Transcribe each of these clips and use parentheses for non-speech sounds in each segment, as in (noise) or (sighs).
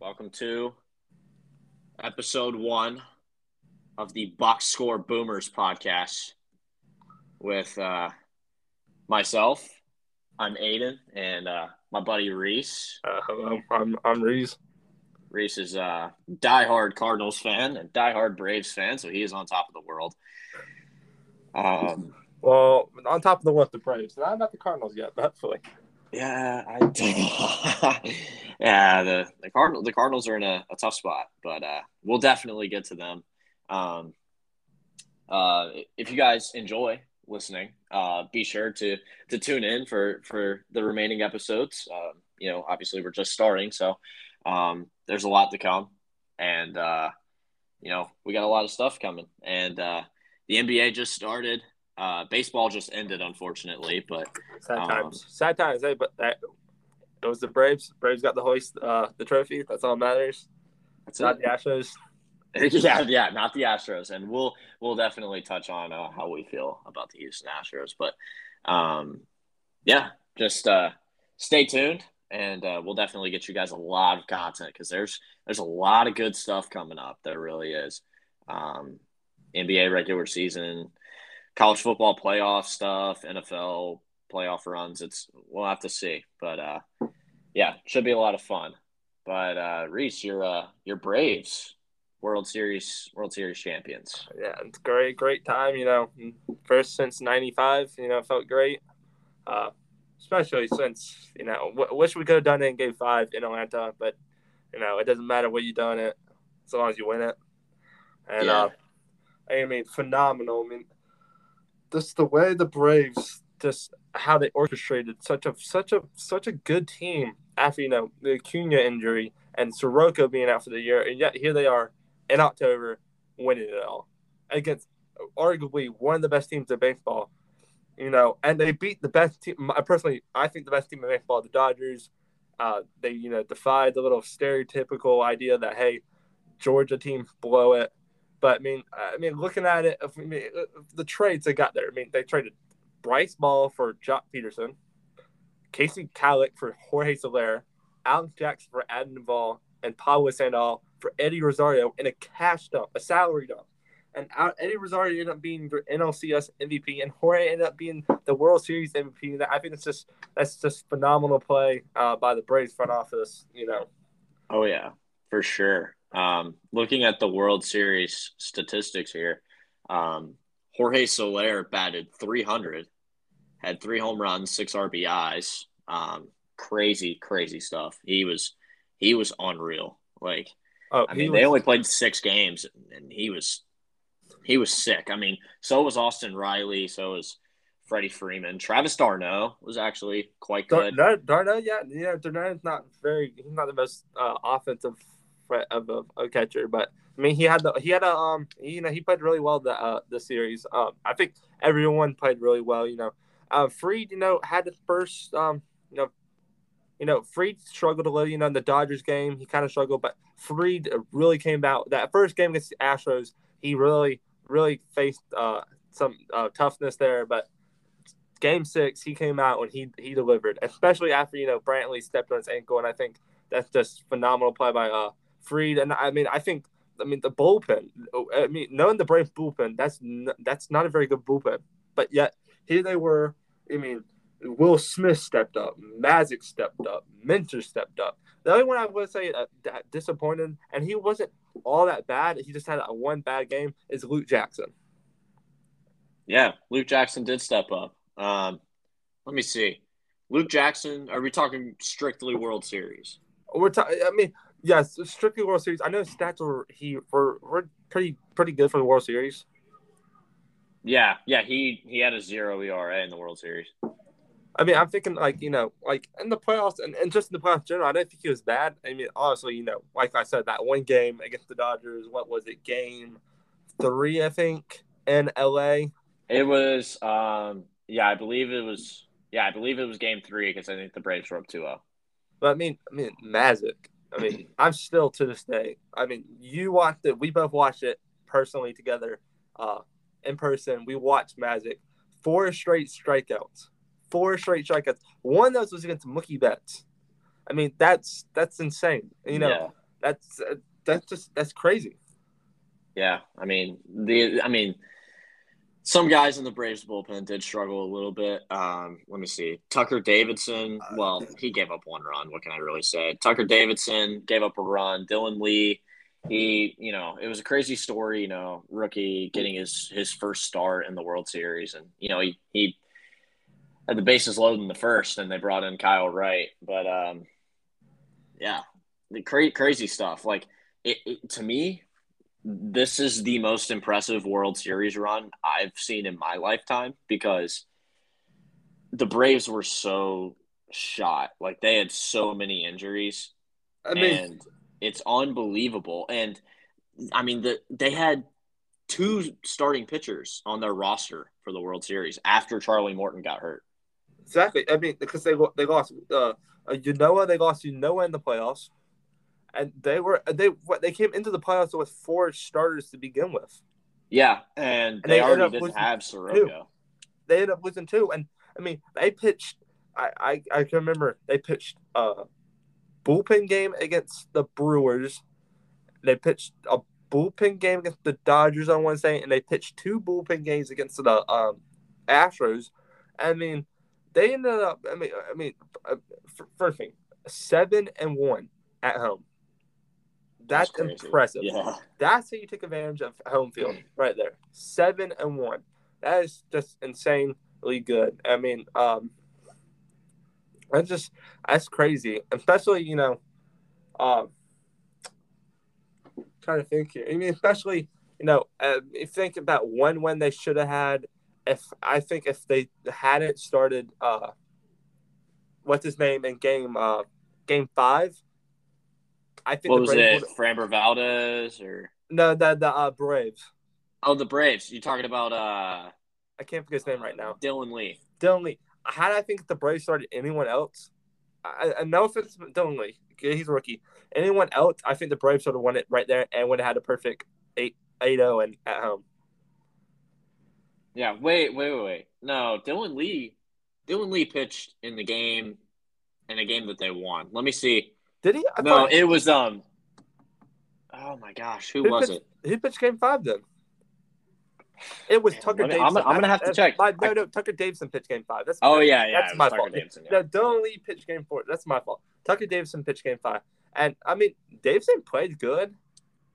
Welcome to episode one of the Box Score Boomers podcast with uh, myself. I'm Aiden and uh, my buddy Reese. Uh, hello, I'm I'm Reese. Reese is a diehard Cardinals fan and diehard Braves fan, so he is on top of the world. Um, Well, on top of the what the Braves, not about the Cardinals yet, but hopefully. yeah, I, (laughs) yeah, the the Cardinal the Cardinals are in a, a tough spot, but uh, we'll definitely get to them. Um, uh, if you guys enjoy listening, uh, be sure to to tune in for for the remaining episodes. Um, you know, obviously we're just starting, so um, there's a lot to come, and uh, you know we got a lot of stuff coming, and uh, the NBA just started. Uh, baseball just ended, unfortunately, but Sad Um, times, sad times. Hey, but that it was the Braves. Braves got the hoist, uh, the trophy. That's all that matters. that's Not it. the Astros. (laughs) yeah, yeah, not the Astros, and we'll we'll definitely touch on uh, how we feel about the Houston Astros, but um, yeah, just uh, stay tuned, and uh, we'll definitely get you guys a lot of content because there's there's a lot of good stuff coming up. There really is. Um, NBA regular season, college football playoff stuff, NFL playoff runs. It's we'll have to see, but uh, yeah, should be a lot of fun. But uh, Reese, your uh, your Braves. World Series World Series champions. Yeah, it's great, great time. You know, first since '95. You know, felt great. Uh, especially since you know, w- wish we could have done it in Game Five in Atlanta, but you know, it doesn't matter what you done it as long as you win it. And Yeah. uh, I mean, phenomenal. I mean, just the way the Braves, just how they orchestrated such a such a such a good team after you know the Acuna injury and Soroka being out for the year, and yet here they are in October winning it all against arguably one of the best teams in baseball. You know, and they beat the best team. I Personally, I think the best team in baseball, the Dodgers. Uh, they you know defied the little stereotypical idea that hey, Georgia teams blow it. But I mean, I mean, looking at it, I mean, the trades they got there. I mean, they traded Bryce Ball for Joc Pederson, Kasey Kalich for Jorge Soler, Alex Jackson for Adam Duvall, and Pablo Sandoval for Eddie Rosario in a cash dump, a salary dump. And Eddie Rosario ended up being the NLCS MVP, and Jorge ended up being the World Series MVP. I think it's just that's just phenomenal play uh, by the Braves front office. You know, Oh yeah, for sure. Um, looking at the World Series statistics here, um, Jorge Soler batted 300, had three home runs, six RBIs. Um, crazy, crazy stuff. He was he was unreal. Like oh, I mean, was- they only played six games, and he was he was sick. I mean, so was Austin Riley, so was Freddie Freeman. Travis d'Arnaud was actually quite good. Dar- d'Arnaud, yeah, yeah, d'Arnaud's not very. He's not the most uh, offensive threat of a, a catcher, but I mean, he had the he had a um, you know, he played really well the uh, the series. Um, I think everyone played really well. You know, uh, Fried, you know, had the first um, you know, you know, Fried struggled a little. You know, in the Dodgers game, he kind of struggled, but Fried really came out that first game against the Astros. He really, really faced uh, some uh, toughness there, but game six, he came out and he he delivered, especially after you know Brantley stepped on his ankle, and I think that's just phenomenal play by uh Fried. And I mean, I think I mean the bullpen. I mean, knowing the Braves bullpen, that's n- that's not a very good bullpen, but yet here they were. I mean, Will Smith stepped up, Magic stepped up, Minter stepped up. The only one I would say uh, that disappointed, and he wasn't all that bad. He just had a one bad game. Is Luke Jackson. Yeah, Luke Jackson did step up. Um, let me see. Luke Jackson, are we talking strictly World Series? We're ta- I mean, yes, strictly World Series. I know stats were he were, were pretty pretty good for the World Series. Yeah, yeah, he he had a zero ERA in the World Series. I mean, I'm thinking like you know, like in the playoffs and, and just in the playoffs in general. I don't think he was bad. I mean, honestly, you know, like I said, that one game against the Dodgers. What was it? Game three, I think, in LA. It was, um, yeah, I believe it was, yeah, I believe it was Game Three because I think the Braves were up oh. 2-0. But I mean, I mean, Magic. I mean, (clears throat) I'm still to this day. I mean, you watched it. We both watched it personally together, uh, in person. We watched Magic. Four straight strikeouts. Four straight strikeouts. One of those was against Mookie Betts. I mean, that's that's insane. You know, yeah, That's uh, that's just that's crazy. Yeah, I mean the I mean some guys in the Braves bullpen did struggle a little bit. Um, let me see. Tucker Davidson, well, he gave up one run. What can I really say? Tucker Davidson gave up a run. Dylan Lee, he, you know, it was a crazy story. You know, rookie getting his his first start in the World Series, and you know he he had the bases loaded in the first, and they brought in Kyle Wright. But um, yeah, the cra- crazy stuff. Like it, it to me, this is the most impressive World Series run I've seen in my lifetime because the Braves were so shot. Like they had so many injuries. I mean, and it's unbelievable. And I mean, the, they had two starting pitchers on their roster for the World Series after Charlie Morton got hurt. Exactly. I mean, because they they lost uh, Ynoa, they lost Ynoa in the playoffs and they were they they came into the playoffs with four starters to begin with. Yeah, and, and they, they already didn't have Soroka. Two. They ended up losing two, and I mean they pitched. I I, I can remember they pitched a bullpen game against the Brewers. They pitched a bullpen game against the Dodgers on Wednesday, and they pitched two bullpen games against the um, Astros. I mean, they ended up. I mean, I mean, uh, first thing, seven and one at home. That's, That's impressive. Yeah. That's how you take advantage of home field right there. Seven and one. That is just insanely good. I mean, um, that's just that's crazy. Especially, you know, um, trying to think here. I mean, especially, you know, uh, if you think about one when they should have had. If I think if they hadn't started, uh, what's his name in game, uh, game five, I think what was it, Framber Valdez or no the the uh, Braves. Oh, the Braves. You talking about? uh I can't forget his name right now. Dylan Lee. Dylan Lee. Had I think the Braves started anyone else, I, I no offense, Dylan Lee. He's a rookie. Anyone else, I think the Braves sort of won it right there and would have had a perfect 8 8 0 and at home. Yeah, wait, wait, wait, wait. No, Dylan Lee Dylan Lee pitched in the game in a game that they won. Let me see. Did he? I no, it was um. Oh my gosh, who, who was pitched, it? Who pitched Game Five then? It was Tucker me, Davidson. I'm, I'm, gonna have to check. My, no, no, Tucker Davidson pitched Game Five. That's oh yeah, yeah. That's my Tucker fault. Davidson, yeah. No, Lee pitched Game Four. That's my fault. Tucker Davidson pitched Game Five, and I mean Davidson played good.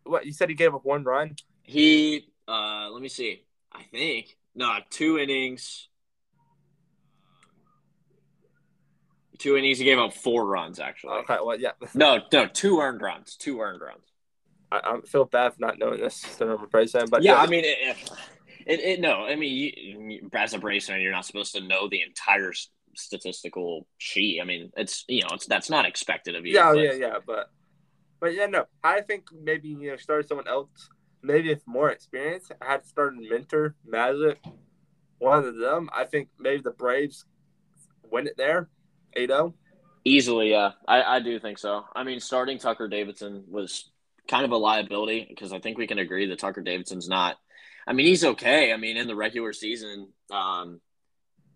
What you said he gave up one run? He uh, let me see. I think no two innings, Two innings, he gave up four runs actually. Okay, well, yeah. no, no, two earned runs. Two earned runs. I, I feel bad for not knowing this. The number Braves fan, but yeah, yeah, I mean, it, it, it, no, I mean, you, as a fan, you're not supposed to know the entire statistical sheet. I mean, it's you know, it's that's not expected of you. Yeah, oh, but, yeah, yeah, but but yeah, no, I think maybe you know, start someone else, maybe with more experience. I had started Minter, Magic, one of them. I think maybe the Braves win it there 8 Easily, yeah. I, I do think so. I mean, starting Tucker Davidson was kind of a liability because I think we can agree that Tucker Davidson's not. I mean, he's okay. I mean, in the regular season, um,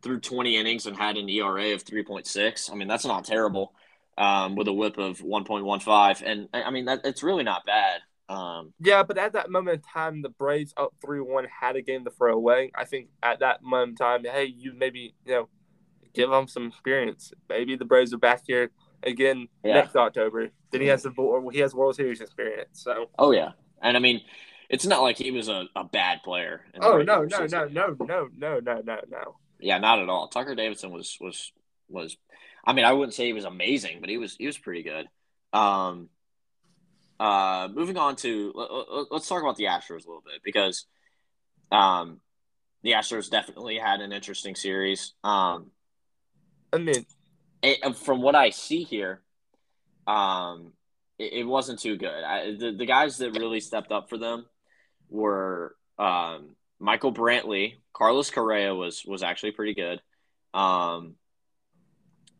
through 20 innings and had an ERA of 3.6. I mean, that's not terrible um, with a whip of 1.15. And I mean, that, it's really not bad. Um, yeah, but at that moment in time, the Braves up 3 1 had a game to throw away. I think at that moment in time, hey, you maybe, you know, give them some experience. Maybe the Braves are back here again yeah. next October. Then he has the he has World Series experience. So oh yeah, and I mean, it's not like he was a, a bad player. Oh no no no no no no no no no. Yeah, not at all. Tucker Davidson was was was. I mean, I wouldn't say he was amazing, but he was he was pretty good. Um, uh, moving on to let, us talk about the Astros a little bit because, um, the Astros definitely had an interesting series. Um, I mean, it, from what I see here, um, it, it wasn't too good. I, the the guys that really stepped up for them were um, Michael Brantley, Carlos Correa was was actually pretty good. Um,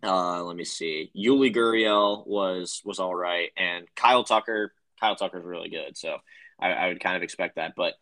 uh, let me see. Yuli Gurriel was was all right, and Kyle Tucker. Kyle Tucker's really good, so I, I would kind of expect that. But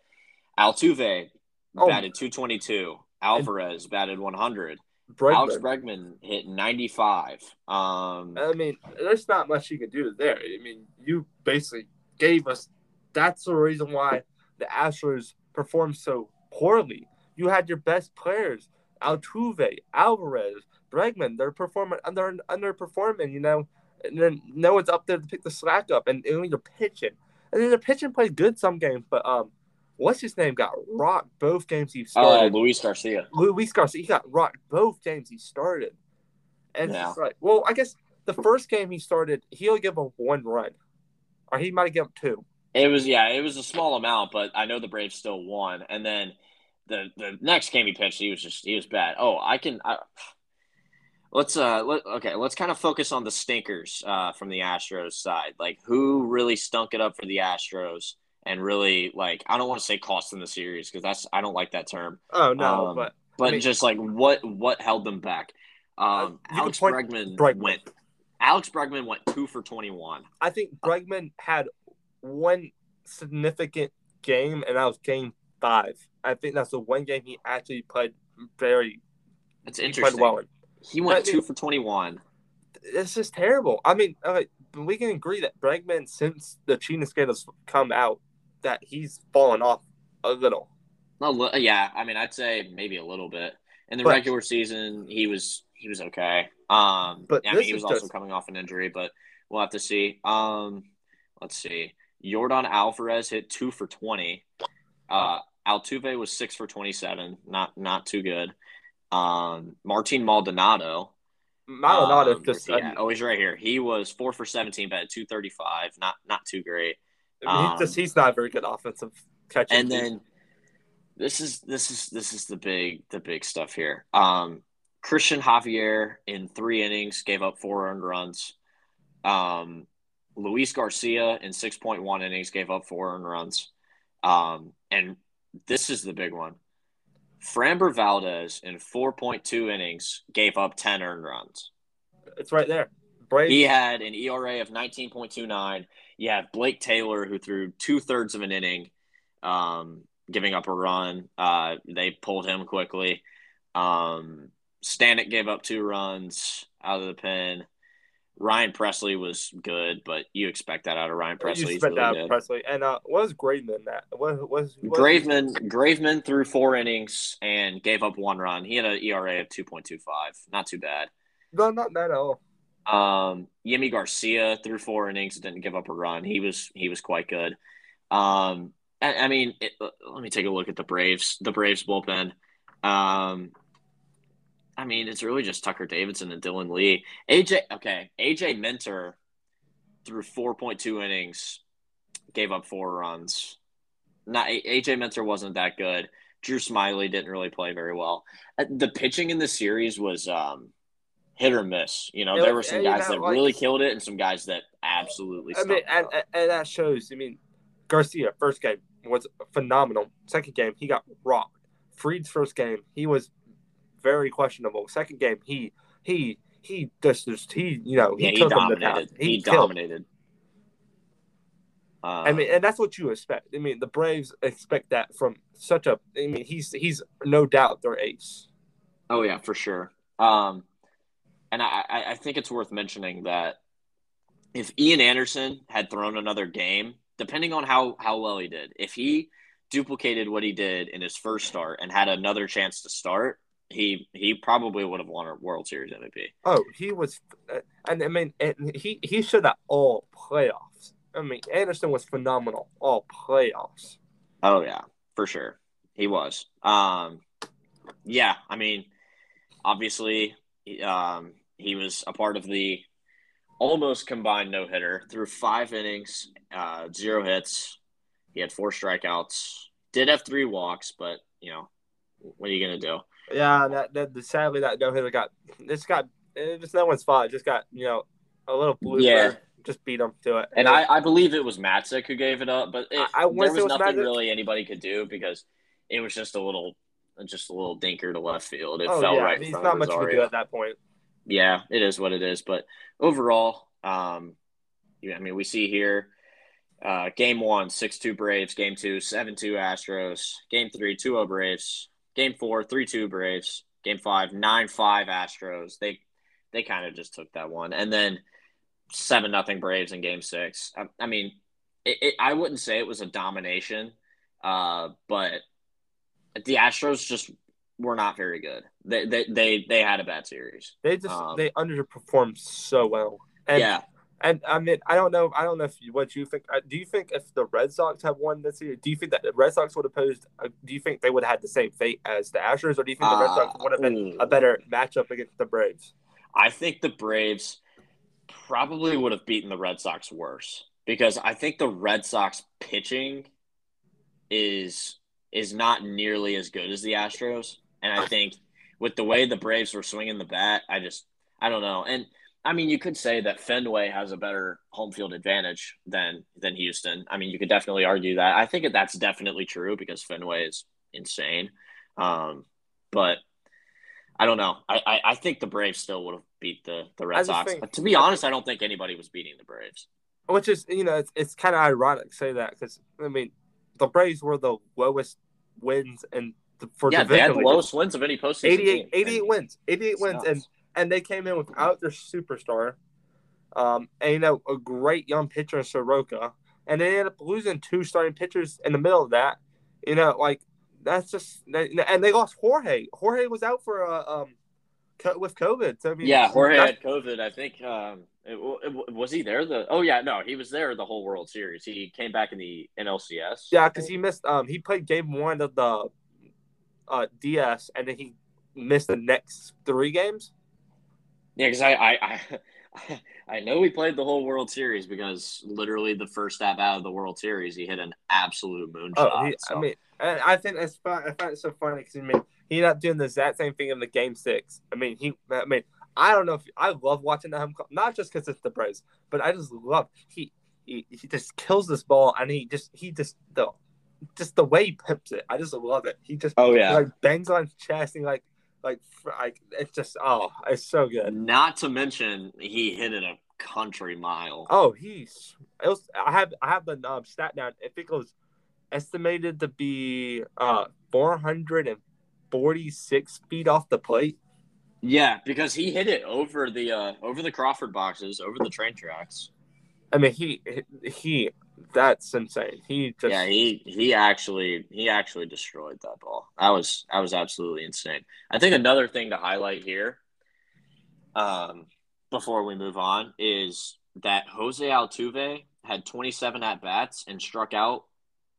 Altuve oh. batted 222. Alvarez batted 100. Bregman. Alex Bregman hit 95. Um, I mean, there's not much you can do there. I mean, you basically gave us. That's the reason why the Astros performed so poorly. You had your best players, Altuve, Alvarez, Bregman. They're performing under underperforming. You know, and then no one's up there to pick the slack up, and only they're pitching. And then the pitching played good some games, but um, what's his name got rocked both games he Oh, started. Luis Garcia. Luis Garcia, he got rocked both games he started. And Yeah. just like, well, I guess the first game he started, he only gave up one run, or he might have given up two. It was yeah, it was a small amount, but I know the Braves still won. And then the the next game he pitched, he was just he was bad. Oh, I can. I, let's uh let, okay, let's kind of focus on the stinkers uh, from the Astros side. Like who really stunk it up for the Astros and really like I don't want to say cost them the series because that's I don't like that term. Oh no, Um, but But mean- just like what what held them back? Um, Uh, Alex point- Bregman, Bregman. went. Alex Bregman went two for twenty one. I think Bregman had one significant game, and that was game five. I think that's the one game he actually played very That's he interesting. well in. He went I mean- two for twenty one. It's just terrible. I mean, uh, we can agree that Bregman, since the cheating scandals come out, that he's fallen off a little. A li- yeah, I mean, I'd say maybe a little bit. In the But- regular season, he was he was okay. Um, But I mean, he was also just- coming off an injury, but we'll have to see. Um, let's see. Yordan Alvarez hit two for twenty. Uh, Altuve was six for twenty seven. Not not too good. Um, Martin Maldonado. Maldonado um, just. yeah, oh, he's right here. He was four for seventeen, but at two thirty five. Not not too great. I mean, he's just he's not a very good offensive catcher. and then this is this is this is the big the big stuff here. Um, Christian Javier in three innings gave up four earned runs. Um, Luis Garcia in six point one innings gave up four earned runs. Um, and this is the big one. Framber Valdez in four point two innings gave up ten earned runs. it's right there. Braves. He had an ERA of 19.29. You have Blake Taylor, who threw two thirds of an inning, um, giving up a run. Uh, they pulled him quickly. Um, Stanek gave up two runs out of the pen. Ryan Pressly was good, but you expect that out of Ryan Pressly. You expect really that. Pressly. And uh, what was Graveman that? What was Graveman Graveman threw four innings and gave up one run. He had an ERA of 2.25. Not too bad. No, not that at all. Um, Yimi Garcia threw four innings, didn't give up a run. He was he was quite good. Um, I, I mean, it, let me take a look at the Braves. The Braves bullpen. Um, I mean, it's really just Tucker Davidson and Dylan Lee. AJ, okay, AJ Minter threw four point two innings, gave up four runs. Not AJ Minter wasn't that good. Drew Smyly didn't really play very well. Uh, The pitching in the series was um, hit or miss. You know, Yeah, there were some guys that like- really killed it and some guys that absolutely. I mean, and, and, that shows. I mean, Garcia first game was phenomenal. Second game he got rocked. Fried's first game he was very questionable. Second game he he he just, just he you know he yeah, he took him to dominated. He, killed. dominated. I mean, and that's what you expect. I mean, the Braves expect that from such a. I mean, he's he's no doubt their ace. Oh yeah, for sure. Um, and I, I think it's worth mentioning that if Ian Anderson had thrown another game, depending on how how well he did, if he duplicated what he did in his first start and had another chance to start, he he probably would have won a World Series MVP. Oh, he was, uh, and I mean, and he he showed that all playoffs. I mean, Anderson was phenomenal all playoffs. Oh yeah, for sure. He was. Um yeah, I mean obviously um he was a part of the almost combined no-hitter through 5 innings, uh zero hits. He had four strikeouts. Did have three walks, but you know, what are you going to do? Yeah, that that sadly that no hitter got it's got it's no one's fault. It just got you know a little blue. Yeah. just beat him to it. And I, I believe it was Matzek who gave it up, but it, I- I there was was nothing Matzek. really anybody could do because it was just a little just a little dinker to left field. It oh fell yeah, right he's not much to do at that point. Yeah, it is what it is. But overall, um, yeah, I mean, we see here uh, game one, 6 2 Braves, game two, 7 2 Astros, game three, 2 0 Braves, game four, 3 2 Braves, game five, 9 5 Astros. They they kind of just took that one. And then seven nothing Braves in Game Six. I, I mean, it, it, I wouldn't say it was a domination, uh, but the Astros just were not very good. They they they, they had a bad series. They just um, they underperformed so well. And, yeah. And I mean, I don't know. I don't know if you, what you think. Uh, do you think if the Red Sox have won this year, do you think that the Red Sox would have posed? Uh, do you think they would have had the same fate as the Astros, or do you think the Red Sox would have been a better matchup against the Braves? I think the Braves probably would have beaten the Red Sox worse because I think the Red Sox pitching is is not nearly as good as the Astros, and I (laughs) think with the way the Braves were swinging the bat, I just I don't know. And I mean, you could say that Fenway has a better home field advantage than than Houston. I mean, you could definitely argue that. I think that that's definitely true because Fenway is insane. Um, but I don't know. I, I, I, think the Braves still would have beat the, the Red Sox. Think, but to be honest, I don't think anybody was beating the Braves. Which is, you know, it's, it's kind of ironic to say that because, I mean, the Braves were the lowest wins and for yeah, they had the lowest wins of any postseason 88, team. 88 wins. 88 wins. And and they came in without their superstar. Um, and, you know, a great young pitcher in Soroka. And they ended up losing two starting pitchers in the middle of that. You know, like, that's just and they lost Jorge. Jorge was out for a uh, um with COVID. So I mean, yeah, Jorge had COVID. I think um, it, it, was he there? The oh yeah, no, he was there the whole World Series. He came back in the NLCS. Yeah, because he missed. Um, he played game one of the uh, DS, and then he missed the next three games. Yeah, because I, I I (laughs) I know he played the whole World Series because literally the first step out of the World Series, he hit an absolute moonshot. Oh, he, so. I mean, I think it's. I find it so funny because I mean, he not doing the exact same thing in the game six. I mean, he. I mean, I don't know if I love watching the home, not just because it's the Braves, but I just love he, he he just kills this ball and he just he just the just the way he pimps it. I just love it. He just oh yeah like bangs on his chest and like like like it's just oh it's so good. Not to mention he hit it a country mile. Oh, he's it was. I have I have the um, stat down. I think it was estimated to be uh 446 feet off the plate. Yeah, because he hit it over the uh over the Crawford boxes, over the train tracks. I mean, he he that's insane. He just yeah he he actually he actually destroyed that ball. That was that was absolutely insane. I think another thing to highlight here, um, before we move on, is that Jose Altuve had 27 at bats and struck out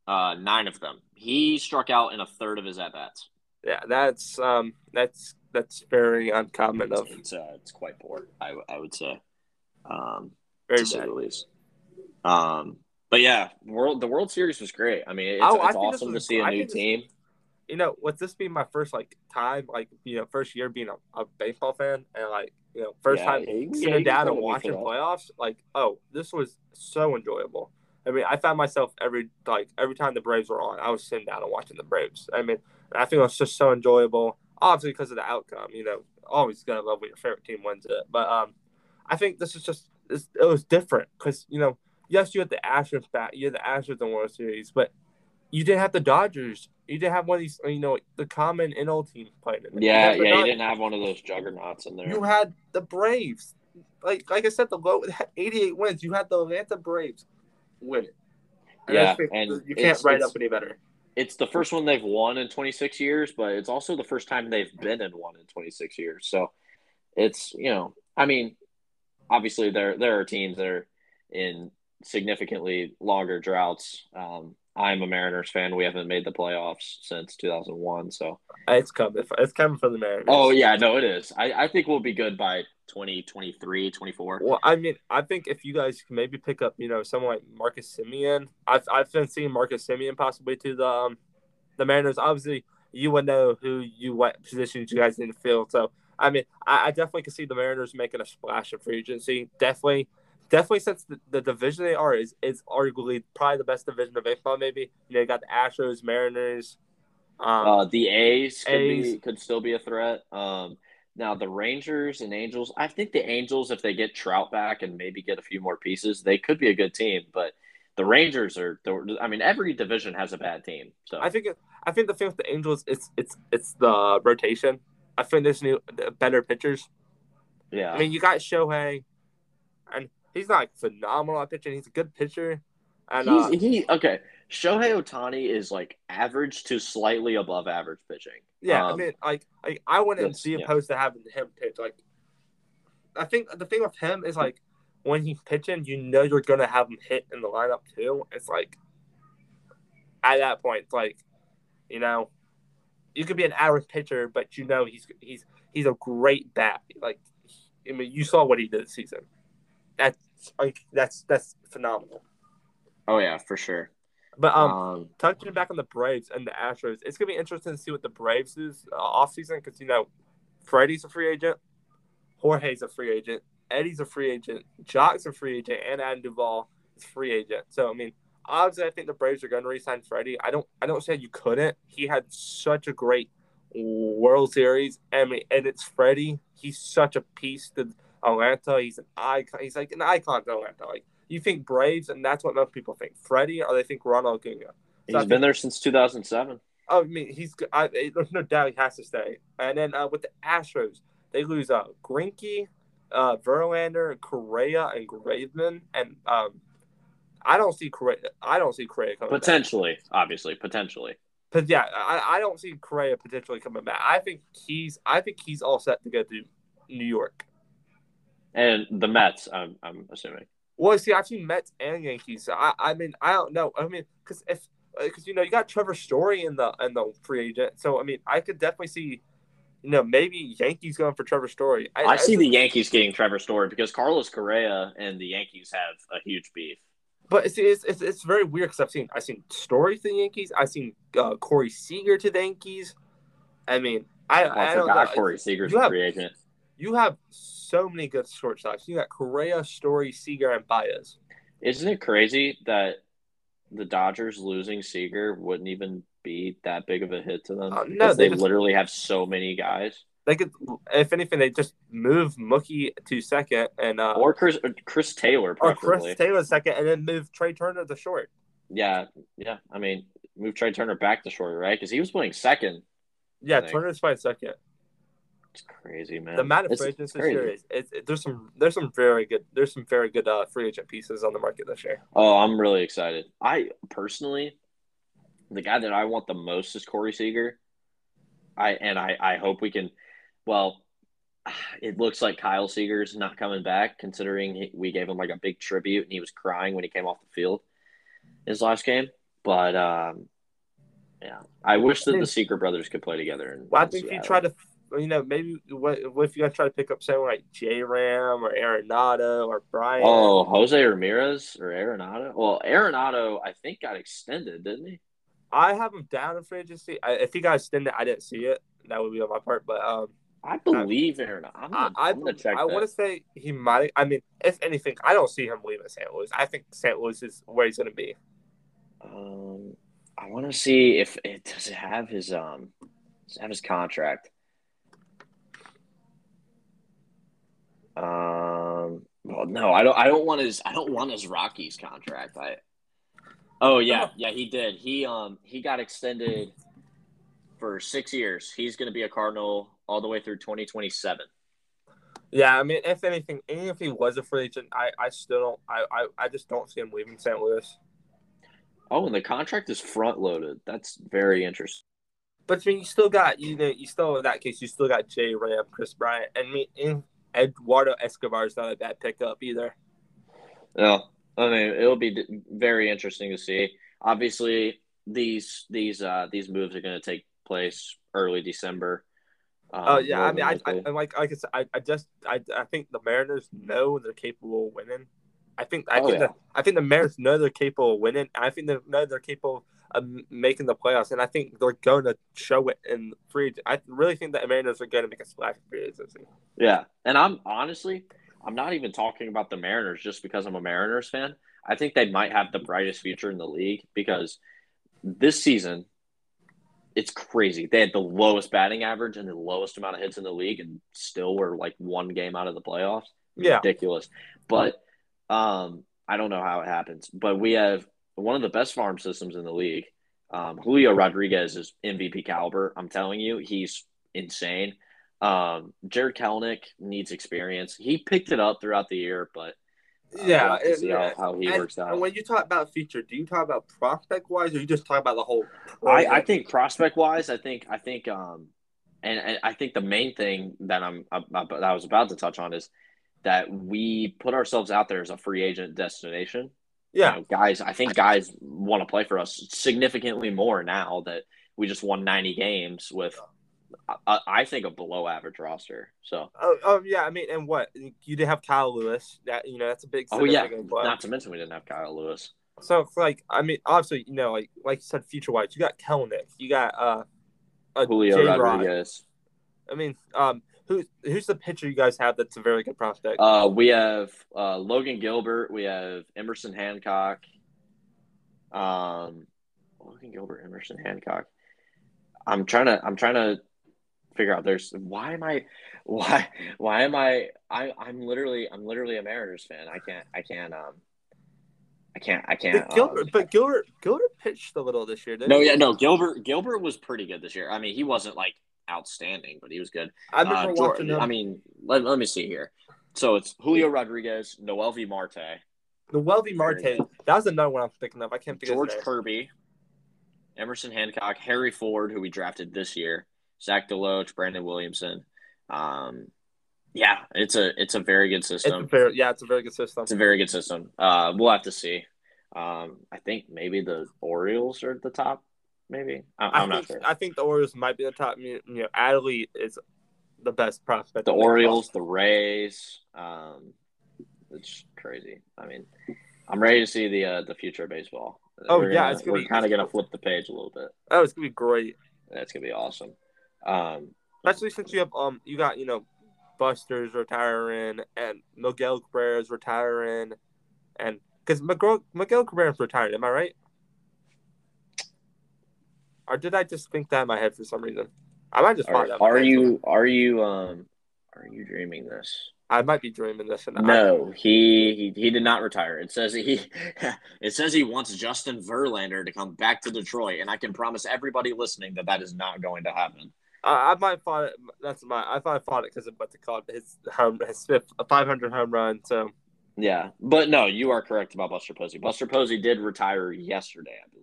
uh, nine of them. He struck out in a third of his at bats. Yeah, that's um, that's that's very uncommon. Of it's uh, it's quite poor. I, I would say, um, very to say the least. Um, but yeah, world the World Series was great. I mean, it's, oh, it's awesome to see a new team. This, you know, with this being my first like time, like you know, first year being a, a baseball fan, and like you know, first yeah, time he, sitting yeah, down and watching playoffs, like oh, this was so enjoyable. I mean, I found myself every like every time the Braves were on, I was sitting down and watching the Braves. I mean, I think it was just so enjoyable. Obviously, because of the outcome, you know, always gonna love when your favorite team wins it. But um, I think this is just it was different because you know yes, you had the Astros back, you had the Astros in World Series, but you didn't have the Dodgers. You didn't have one of these, you know, the common NL teams playing in there. Yeah, you yeah, you didn't have one of those juggernauts in there. You had the Braves. Like like I said, the low 88 wins. You had the Atlanta Braves win it. And yeah, and you can't write up any better. It's the first one they've won in 26 years, but it's also the first time they've been in one in 26 years. So it's you know, I mean, obviously there there are teams that are in significantly longer droughts. Um, I'm a Mariners fan. We haven't made the playoffs since 2001, so it's coming. It's coming for the Mariners. Oh yeah, no, it is. I, I think we'll be good by 2023, 24. Well, I mean, I think if you guys can maybe pick up, you know, someone like Marcus Semien. I've I've been seeing Marcus Semien possibly to the um, the Mariners. Obviously, you would know who you what positions you guys need to fill. So I mean, I, I definitely can see the Mariners making a splash in free agency. Definitely definitely since the, the, division they are is is arguably probably the best division of baseball. Maybe you know you got the Astros, Mariners. Um, uh, the A's, could, A's. Be, could still be a threat. Um, now the Rangers and Angels. I think the Angels, if they get Trout back and maybe get a few more pieces, they could be a good team. But the Rangers are. I mean, every division has a bad team. So I think I think the thing with the Angels, it's it's it's the rotation. I think there's new better pitchers. Yeah. I mean, you got Shohei, and he's not phenomenal at pitching. He's a good pitcher. And uh, he okay. Shohei Ohtani is like average to slightly above average pitching. yeah, I Um, mean, like, like I wouldn't be yeah. opposed to having him pitch. Like, I think the thing with him is like when he's pitching, you know you're gonna have him hit in the lineup too. It's like at that point, it's like you know, you could be an average pitcher, but you know he's he's he's a great bat. Like, I mean, you saw what he did this season. That's like that's that's phenomenal. Oh yeah, for sure. But um, Um, touching back on the Braves and the Astros, it's gonna be interesting to see what the Braves is uh, off season because you know, Freddie's a free agent, Jorge's a free agent, Eddie's a free agent, Jock's a free agent, and Adam Duvall is free agent. So I mean, obviously, I think the Braves are going to re-sign Freddie. I don't, I don't say you couldn't. He had such a great World Series. I mean, and it's Freddie. He's such a piece to Atlanta. He's an icon. He's like an icon to Atlanta. Like you think Braves, and that's what most people think. Freddie, or they think Ronald Acuna. he's I been there since 2007. Oh, I mean, he's. I, there's no doubt he has to stay. And then uh, with the Astros, they lose uh, Greinke, uh, Verlander, Correa, and Graveman. And um, I don't see Correa. I don't see Correa coming back. Potentially, obviously, potentially. But yeah, I, I don't see Correa potentially coming back. I think he's. I think he's all set to go to New York. And the Mets, I'm, I'm assuming. Well, see, I've seen Mets and Yankees. I, I mean, I don't know. I mean, because if because you know you got Trevor Story in the in the free agent, so I mean, I could definitely see, you know, maybe Yankees going for Trevor Story. I see the Yankees getting Trevor Story because Carlos Correa and the Yankees have a huge beef. but it's it's, it's, it's very weird because I've seen I've seen Story to the Yankees. I've seen uh, Corey Seager to the Yankees. I mean, I, Oh, I, I don't forgot. Corey Seager's a free agent. You have so many good shortstops. You got Correa, Story, Seager, and Baez. Isn't it crazy that the Dodgers losing Seager wouldn't even be that big of a hit to them? Uh, no, they they just- literally have so many guys. They could, if anything, they just move Mookie to second and uh, Or Chris or Chris Taylor, or. Chris Taylor second, and then move Trea Turner to short. Yeah, yeah. I mean, move Trea Turner back to short, right? Because he was playing second. Yeah. Turner's playing second. It's crazy, man. The amount of free agents this year is it's, it, there's some there's some very good there's some very good uh, free agent pieces on the market this year. Oh, I'm really excited. I personally, the guy that I want the most is Corey Seager. I and I, I hope we can. Well, (sighs) it looks like Kyle Seager's not coming back, considering he, we gave him like a big tribute and he was crying when he came off the field his last game. But um, yeah, I wish that the Seager brothers could play together. And Well, I think if you try to you know maybe what, what if you gonna try to pick up someone like J Ram or Arenado or Brian? Oh, Jose Ramirez or Arenado? Well, Arenado, I think got extended, didn't he? I have him down in free agency. I, if he got extended, I didn't see it. That would be on my part, but um, I believe Arenado. I'm I gonna, I, check. I want to say he might. I mean, if anything, I don't see him leaving St. Louis. I think St. Louis is where he's gonna be. Um, I want to see if it does it have his um does it have his contract. Um, well, no, I don't. I don't want his. I don't want his Rockies contract. I. Oh yeah, yeah, he did. He um he got extended for six years. He's going to be a Cardinal all the way through twenty twenty seven. Yeah, I mean, if anything, even if he was a free agent, I, I still don't. I, I, I just don't see him leaving St. Louis. Oh, and the contract is front loaded. That's very interesting. But I mean, you still got you know, you still in that case, you still got Jay Ram, Kris Bryant, and me, and Eduardo Escobar is not a bad pickup either. No, I mean it'll be very interesting to see. Obviously, these these uh these moves are going to take place early December. Um, Oh yeah, I mean. I, I like like I said, I, I just I, I think the Mariners know they're capable of winning. I think I Oh, think yeah. the, I think the Mariners know they're capable of winning. I think they know they're capable making the playoffs, and I think they're going to show it in free. I really think that the Mariners are going to make a splash in free agency. yeah, and I'm honestly, I'm not even talking about the Mariners just because I'm a Mariners fan. I think they might have the brightest future in the league because this season, it's crazy. They had the lowest batting average and the lowest amount of hits in the league, and still were like one game out of the playoffs. Yeah. ridiculous. But um, I don't know how it happens. But we have one of the best farm systems in the league. Um, Julio Rodriguez is MVP caliber. I'm telling you, he's insane. Um, Jarred Kelenic needs experience. He picked it up throughout the year, but Yeah, we'll see and- how, how he and, works out. And when you talk about future, do you talk about prospect wise, or you just talk about the whole? I, I think prospect wise, I think I think um, and, and I think the main thing that I'm uh, that I was about to touch on is that we put ourselves out there as a free agent destination. Yeah, You know, guys, I think guys want to play for us significantly more now that we just won 90 games with, I, I think, a below average roster. So, oh, oh yeah. I mean, and what you didn't have Kyle Lewis. That you know, that's a big. oh yeah, not to mention we didn't have Kyle Lewis. So like I mean, obviously, you know, like like you said, future wise, you got Kelenic, you got uh, uh Julio J-Rod. Rodriguez. I mean, um, who who's the pitcher you guys have that's a very good prospect? Uh, we have uh, Logan Gilbert. We have Emerson Hancock. Um, Logan Gilbert, Emerson Hancock. I'm trying to. I'm trying to figure out. There's why am I, (laughs) why why am I? I I'm literally I'm literally a Mariners fan. I can't I can't um. I can't. I can't. But Gilbert, um, but Gilbert, Gilbert pitched a little this year, didn't no, he? yeah, no. Gilbert. Gilbert was pretty good this year. I mean, he wasn't like outstanding, but he was good. I remember Uh, George- watching. I mean, let, let me see here. So it's Julio Rodriguez, Noelvi Marte, the Weldy Marte. That was another one I'm thinking of. I can't think George of name. Kirby, Emerson Hancock, Harry Ford, who we drafted this year, Zach Deloach, Brandon Williamson. Um, yeah, it's a it's a very good It's system. very, yeah, it's a very good system. It's a very good system. Uh, we'll have to see. Um, I think maybe the Orioles are at the top. Maybe I'm not think sure. I think the Orioles might be the top. You know, Adley is the best prospect. The Orioles, the Rays. Um, it's crazy. I mean, I'm ready to see the uh, the future of baseball. Oh, We're yeah, gonna- it's gonna we're kind of gonna flip the page a little bit. Oh, it's gonna be great. That's gonna be awesome. Um, especially since you have um you got you know Buster's retiring and Miguel Cabrera's retiring, and because Miguel Miguel Cabrera's retired, am I right? Or did I just think that in my head for some reason? I might just are, find that. in are you are you um are you dreaming this? I might be dreaming this. And No, he, he he did not retire. It says he (laughs) it says he wants Justin Verlander to come back to Detroit, and I can promise everybody listening that that is not going to happen. I, I might thought it, that's my I thought I thought it because of what they called his home his fifth a 500 home run. So Yeah, but no, you are correct about Buster Posey. Buster Posey did retire yesterday, I.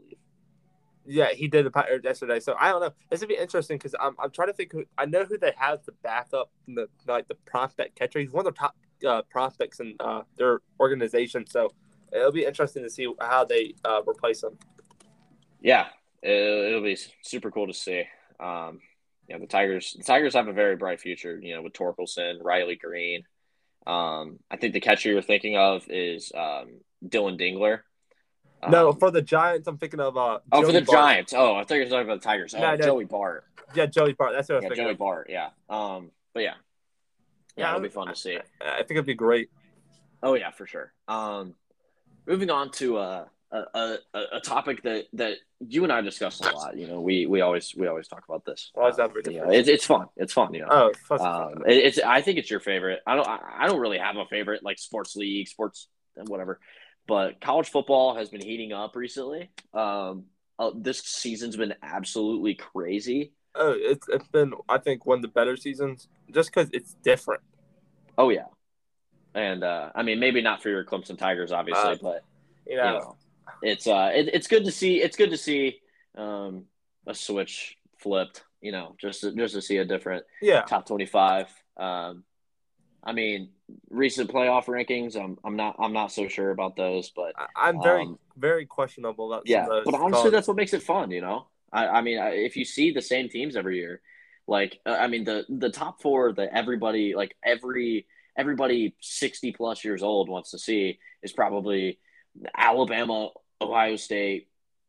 yeah, he did the Pirates yesterday. So I don't know. This would be interesting because I'm I'm trying to think. Who, I know who they have the back up the like the prospect catcher. He's one of the top uh, prospects in uh, their organization. So it'll be interesting to see how they uh, replace him. Yeah, it, it'll be super cool to see. Um, you know, the Tigers. The Tigers have a very bright future. You know, with Torkelson, Riley Greene. Um, I think the catcher you're thinking of is um, Dillon Dingler. No, Um, for the Giants, I'm thinking of uh. oh, for the Bart. Giants. Oh, I thought you were talking about the Tigers. Oh, No, no. Joey Bart. Yeah, Joey Bart. That's what I was Yeah, thinking. Joey of. Bart. Yeah. Um, but yeah, yeah, it'll be fun to see. I think it'd be great. Oh yeah, for sure. Um, moving on to uh, a, a a topic that that you and I discussed a lot. You know, we we always we always talk about this. Why is that Uh, you know, it's it's fun. It's fun. You know. Oh, fuck. Um, it- it's I think it's your favorite. I don't I I don't really have a favorite like sports league, sports whatever. But college football has been heating up recently. Um, uh, this season's been absolutely crazy. oh, it's it's been I think one of the better seasons just because it's different. Oh yeah, and uh, I mean maybe not for your Clemson Tigers, obviously, Uh, but You you know, know, it's uh, it, it's good to see. It's good to see um, a switch flipped. You know, just to, just to see a different yeah. top twenty-five. Um, I mean, recent playoff rankings. I'm I'm not I'm not so sure about those, but I'm very Um, very questionable about. yeah. those But honestly, calls. that's what makes it fun. You know, I I mean, I, if you see the same teams every year, like uh, I mean, the the top four that everybody like every everybody sixty plus years old wants to see is probably Alabama, Ohio State,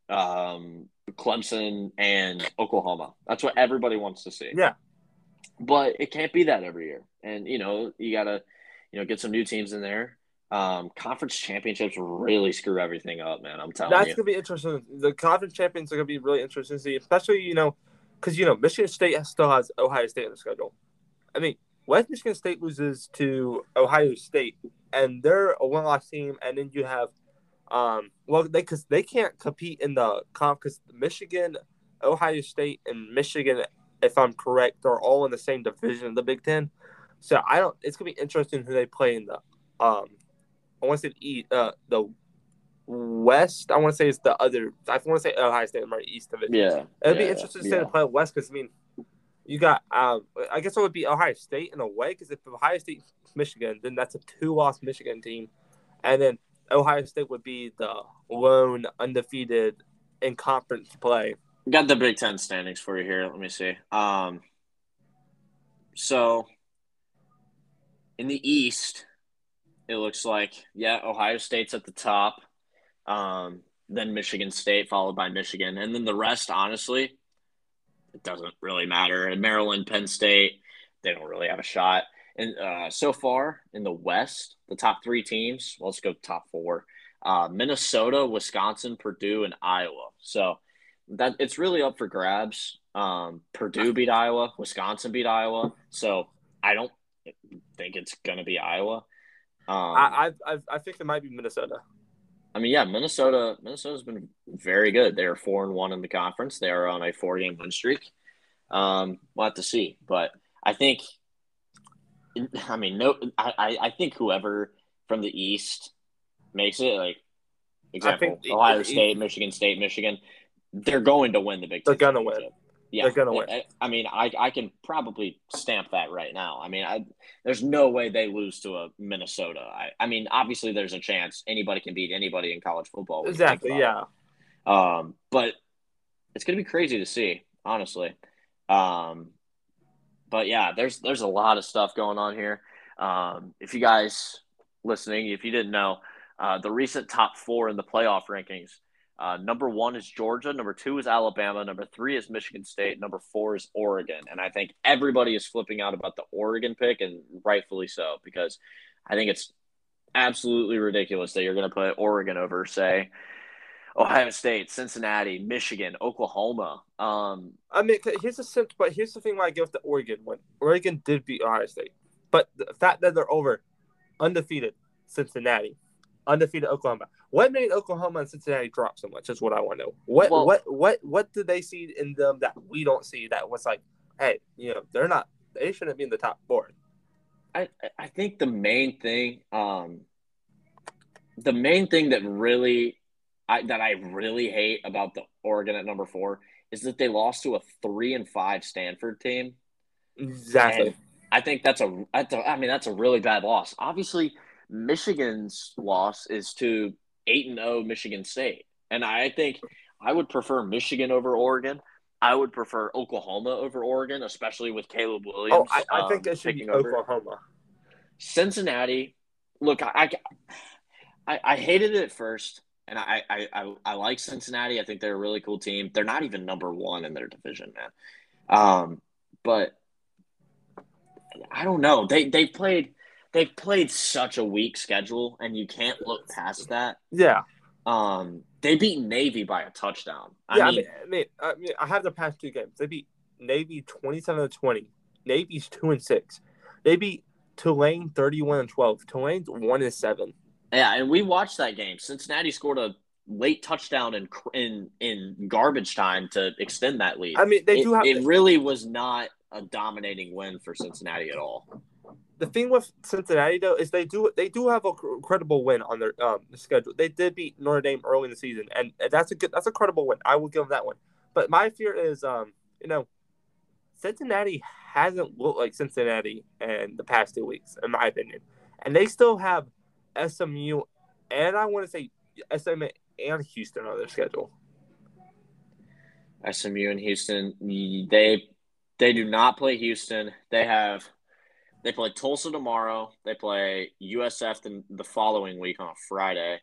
um, Clemson, and Oklahoma. That's what everybody wants to see. Yeah. But it can't be that every year. And you know, you gotta, you know, get some new teams in there. Um, conference championships really screw everything up, man. I'm telling That's you. That's gonna be interesting. The conference champions are gonna be really interesting to see, especially you know, because you know Michigan State has, still has Ohio State on the schedule. I mean, West Michigan State loses to Ohio State, and they're a one-loss team, and then you have, um, well, they because they can't compete in the comp because Michigan, Ohio State, and Michigan, if I'm correct, are all in the same division of the Big Ten. So I don't. It's gonna be interesting who they play in the um I want to say the uh, the West. I want to say is the other. I want to say Ohio State right east of it. Yeah, it'd yeah, be interesting to say yeah. to play West because I mean, you got. Um, I guess it would be Ohio State in a way because if Ohio State Michigan, then that's a two-loss Michigan team, and then Ohio State would be the lone undefeated in conference play. Got the Big Ten standings for you here. Let me see. Um, so in the East, it looks like yeah, Ohio State's at the top. Um, then Michigan State, followed by Michigan, and then the rest. Honestly, it doesn't really matter. And Maryland, Penn State, they don't really have a shot. And uh, so far in the West, the top three teams. Well, let's go top four: uh, Minnesota, Wisconsin, Purdue, and Iowa. So that it's really up for grabs. Um, Purdue beat Iowa, Wisconsin beat Iowa, so I don't think it's gonna be Iowa. Um, I, I I think it might be Minnesota. I mean, yeah, Minnesota. Minnesota's been very good. They are four and one in the conference. They are on a four game win streak. Um, we'll have to see, but I think. I mean, no. I I think whoever from the East makes it, like example, Ohio the- State, Michigan State, Michigan, they're going to win the Big They're Ten. gonna win. Yeah, They're gonna win. I, I mean, I I can probably stamp that right now. I mean, I there's no way they lose to a Minnesota. I, I mean, obviously there's a chance anybody can beat anybody in college football. when you think Exactly. Yeah. it. Um, but it's gonna be crazy to see, honestly. Um, but yeah, there's there's a lot of stuff going on here. Um, if you guys listening, if you didn't know, uh, the recent top four in the playoff rankings. Uh, number one is Georgia. Number two is Alabama. Number three is Michigan State. Number four is Oregon. And I think everybody is flipping out about the Oregon pick, and rightfully so, because I think it's absolutely ridiculous that you're going to put Oregon over, say, Ohio State, Cincinnati, Michigan, Oklahoma. Um, I mean, here's the sim- but here's the thing why I give the Oregon win. Oregon did beat Ohio State, but the fact that they're over, undefeated Cincinnati, undefeated Oklahoma. What made Oklahoma and Cincinnati drop so much? Is what I want to know. What Well- what what what did they see in them that we don't see? That was like, hey, you know, they're not. They shouldn't be in the top four. I I think the main thing, um, the main thing that really, I that I really hate about the Oregon at number four is that they lost to a three and five Stanford team. Exactly. And I think that's a, that's a I mean that's a really bad loss. Obviously, Michigan's loss is to eight and zero Michigan State, and I think I would prefer Michigan over Oregon. I would prefer Oklahoma over Oregon, especially with Caleb oh, Williams. I, I think um, it should be over. Oklahoma. Cincinnati, look, I, I, I hated it at first, and I, I, I, I like Cincinnati. I think they're a really cool team. They're not even number one in their division, man. Um, but I don't know. They they played they've played such a weak schedule, and you can't look past that. Yeah. Um, they beat Navy by a touchdown. I yeah, mean, I mean, I mean, I have the past two games. They beat Navy twenty-seven to twenty. Navy's two and six. They beat Tulane thirty-one and twelve. Tulane's one and seven. Yeah, and we watched that game. Cincinnati scored a late touchdown in in in garbage time to extend that lead. I mean, they it, do have it really was not a dominating win for Cincinnati at all. The thing with Cincinnati though is they do they do have a credible win on their um schedule. They did beat Notre Dame early in the season, and that's a good that's a credible win. I will give them that one. But my fear is, um, you know, Cincinnati hasn't looked like Cincinnati in the past two weeks, in my opinion, and they still have SMU and I want to say SMU and Houston on their schedule. SMU and Houston, they they do not play Houston. They have they play Tulsa tomorrow. They play USF the, the following week on a Friday.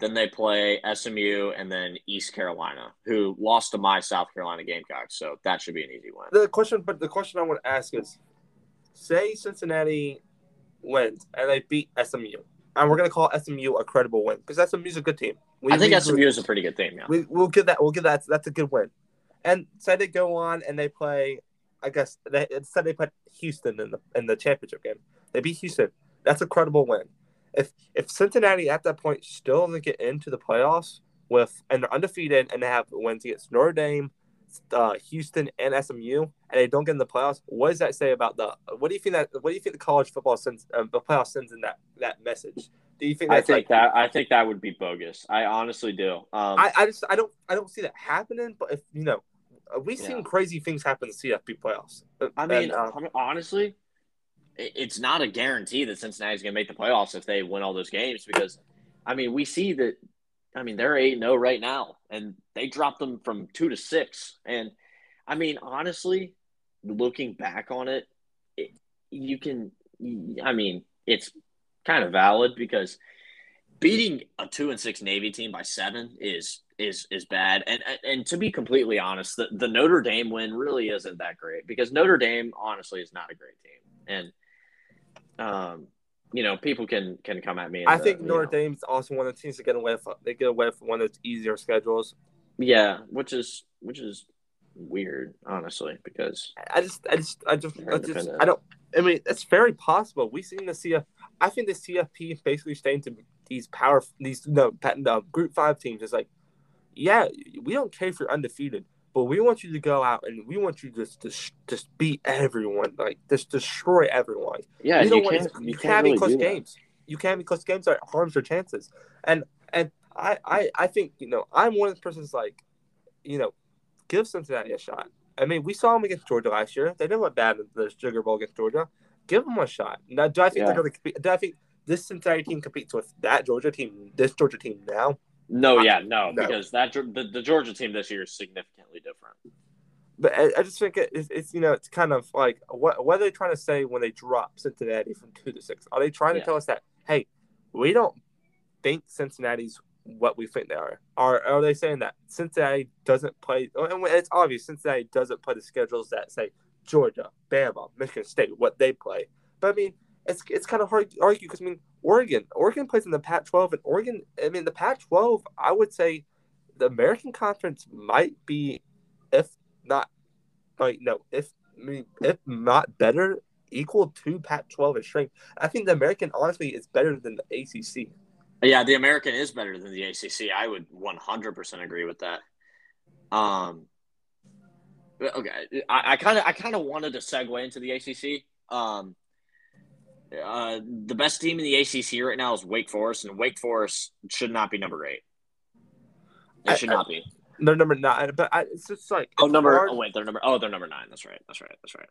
Then they play SMU and then East Carolina, who lost to my South Carolina Gamecocks. So that should be an easy win. The question, but the question I want to ask is, say Cincinnati wins and they beat SMU, and we're gonna call SMU a credible win because SMU's a good team. We, I think we- SMU is a pretty good team. Yeah. We, we'll give that. We'll give that. That's a good win. And say they go on and they play. I guess they said they put Houston in the in the championship game. They beat Houston. That's a credible win. If if Cincinnati at that point still doesn't get into the playoffs with and they're undefeated and they have wins against Notre Dame, uh, Houston, and SMU, and they don't get in the playoffs, what does that say about the? What do you think that? What do you think the college football sends? Uh, the playoff sends in that that message Do you think I think like? that I think that would be bogus. I honestly do. Um, I, I just I don't I don't see that happening. But if you know, we've Yeah. seen crazy things happen in CFP playoffs. I mean, and, uh, honestly, it's not a guarantee that Cincinnati's going to make the playoffs if they win all those games because, I mean, we see that. I mean, they're eight zero right now, and they dropped them from two to six. And I mean, honestly, looking back on it, it you can. I mean, it's kind of valid because beating a two and six Navy team by seven is is is bad. And and, to be completely honest, the, the Notre Dame win really isn't that great because Notre Dame honestly is not a great team. And um, you know, people can can come at me. I uh, think Notre know, Dame's also one of the teams that get away from they get away from one of those easier schedules. yeah, which is which is weird, honestly, because I just I just I just, I, just. I don't. I mean, it's very possible. We've seen the CF. I think the CFP basically staying to these power these no no, group five teams. is like, yeah, we don't care if you're undefeated, but we want you to go out and we want you to just just, just beat everyone, like just destroy everyone. yeah, you you, don't want can't you, you can't, can't be really close do that. games. You can't be close games that harms your chances. And and I I I think you know I'm one of the persons like, you know, give Cincinnati a shot. I mean, we saw them against Georgia last year. They didn't look bad in the Sugar Bowl against Georgia. Give them a shot. Now, do I think Yeah. they're going to compete? Do I think this Cincinnati team competes with that Georgia team, this Georgia team now? No, yeah, no, no. because that the, the Georgia team this year is significantly different. But I, I just think it, it's, it's you know it's kind of like what what are they trying to say when they drop Cincinnati from two to six? Are they trying to Yeah. tell us that hey, we don't think Cincinnati's what we think they are? Are are they saying that Cincinnati doesn't play? And it's obvious Cincinnati doesn't play the schedules that say Georgia, Bama, Michigan State, what they play. But I mean, it's it's kind of hard to argue because I mean Oregon, Oregon plays in the Pac-12, and Oregon, I mean the Pac-12, I would say the American Conference might be, if not, like no, if I mean if not better, equal to Pac-12 in strength. I think the American honestly is better than the ACC. Yeah, the American is better than the ACC. I would 100% agree with that. Um, okay, I kind of I kind of wanted to segue into the ACC. Um, uh, the best team in the ACC right now is Wake Forest, and Wake Forest should not be number eight. It I- should I- not be. No, number nine, but I, it's just like Oh, number. hard. Oh, wait, they're number. Oh, they're number nine. That's right. That's right. That's right.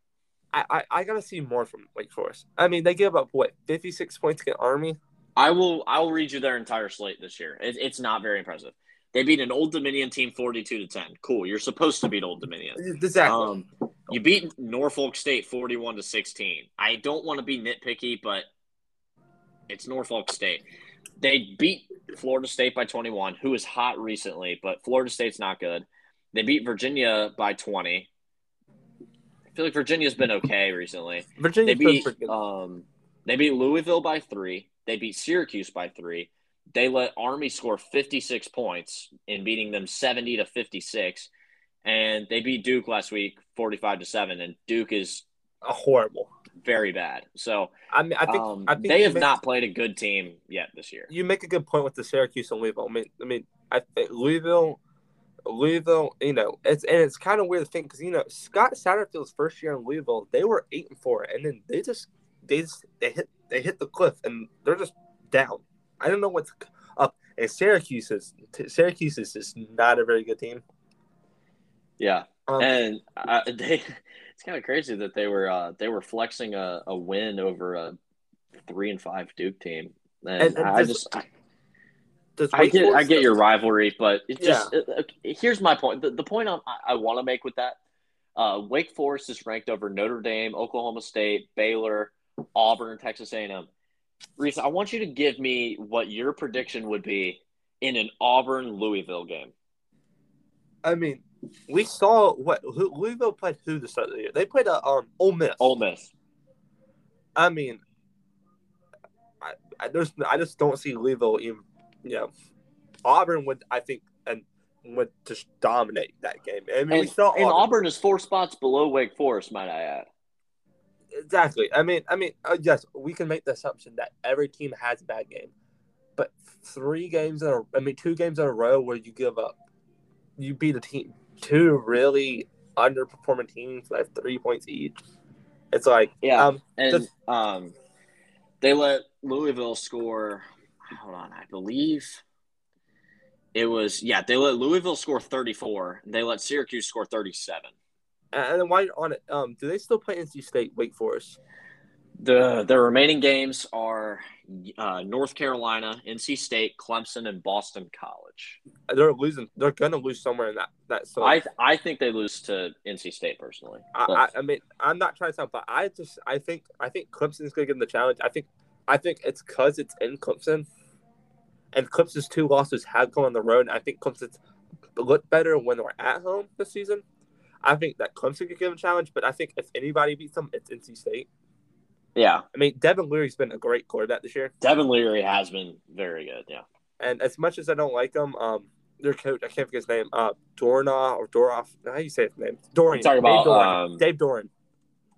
I, I I gotta see more from Wake Forest. I mean, they give up what fifty six points against Army. I will. I will read you their entire slate this year. It, it's not very impressive. They beat an Old Dominion team forty-two to ten. Cool. You're supposed to beat Old Dominion. Exactly. Um, you beat Norfolk State forty-one to sixteen. I don't want to be nitpicky, but it's Norfolk State. They beat Florida State by twenty-one, who is hot recently, but Florida State's not good. They beat Virginia by twenty. I feel like Virginia's been okay recently. Virginia They beat um, they beat Louisville by three. They beat Syracuse by three. They let Army score 56 points in beating them 70 to 56, and they beat Duke last week 45 to seven. And Duke is a horrible. very bad. So I mean, I think um, I think they have make- not played a good team yet this year. You make a good point with the Syracuse and Louisville. I mean, I mean, I think Louisville, Louisville. You know, it's and it's kind of weird to think because you know Scott Satterfield's first year in Louisville, they were eight and four, and then they just they just they hit they hit the cliff and they're just down. I don't know what's up. And Syracuse is Syracuse is just not a very good team. Yeah, Um, and uh, (laughs) they it's kind of crazy that they were uh, they were flexing a, a win over a three and five Duke team. And, And- and I does- just I, I Wake get I get your rivalry, but it just it- it- here's my point. The, the point I'm, I, I want to make with that, uh, Wake Forest is ranked over Notre Dame, Oklahoma State, Baylor, Auburn, Texas A&M. Reese, I want you to give me what your prediction would be in an Auburn Louisville game. I mean, we saw what who, Louisville played who the start of the year. They played a um Ole Miss. Ole Miss. I mean, I, I there's I just don't see Louisville even. You know, Auburn would I think and would just dominate that game. I mean, we And, saw and Auburn. Auburn is four spots below Wake Forest, might I add. exactly. I mean, I mean, uh, yes, we can make the assumption that every team has a bad game, but three games in a I mean, two games in a row where you give up, you beat a team, two really underperforming teams that have three points each. It's like, Yeah. um, And Just- um, they let Louisville score hold on, I believe it was yeah. They let Louisville score thirty four. They let Syracuse score thirty seven. And then while you're on it, um, do they still play NC State, Wake Forest? The the remaining games are uh, North Carolina, NC State, Clemson, and Boston College. They're losing. They're gonna lose somewhere in that that. So I I think they lose to NC State personally. I, I, I mean I'm not trying to sound, but I just I think I think Clemson's gonna give them the challenge. I think I think it's because it's in Clemson, and Clemson's two losses have come on the road. I think Clemson's look better when they're at home this season. I think that Clemson could give them a challenge, but I think if anybody beats them, it's NC State. Yeah. I mean, Devin Leary's been a great quarterback this year. Devin Leary has been very good. Yeah. And as much as I don't like him, um, their coach, I can't forget his name, uh, Dorna or Doroff. How do you say his name? Dorian. Talking about Dave Doeren. um, Dave Doeren.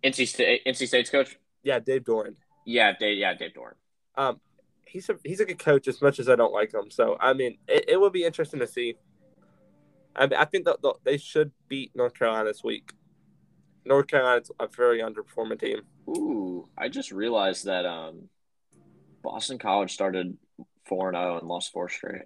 NC State, NC State's coach. Yeah, Dave Doeren. Yeah, Dave. Yeah, Dave Doeren. Um, he's a he's a good coach as much as I don't like him. So I mean, it, it will be interesting to see. I mean, I think that they should beat North Carolina this week. North Carolina's a very underperforming team. Ooh, I just realized that um, Boston College started four and zero and lost four straight.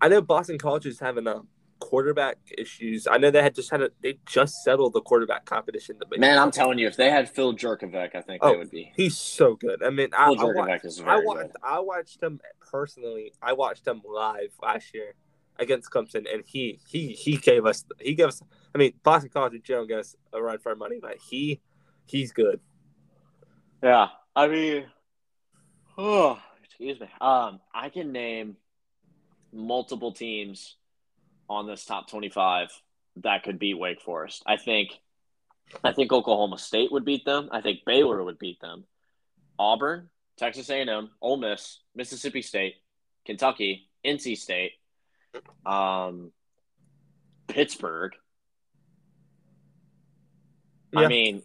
I know Boston College is having a quarterback issues. I know they had just had a they just settled the quarterback competition. The Man, I'm telling you, if they had Phil Jurkovec, I think Oh, they would be. he's so good. I mean, I, Phil I, watched, Jurkovec is I very watched good. I watched him personally. I watched him live last year against Clemson, and he he he gave us he gave us. I mean, Boston College gave us a run for our money, but he he's good. Yeah, I mean, oh, excuse me. Um, I can name multiple teams on this top twenty-five that could beat Wake Forest. I think, I think Oklahoma State would beat them. I think Baylor would beat them. Auburn, Texas A&M, Ole Miss, Mississippi State, Kentucky, NC State, um, Pittsburgh. I mean,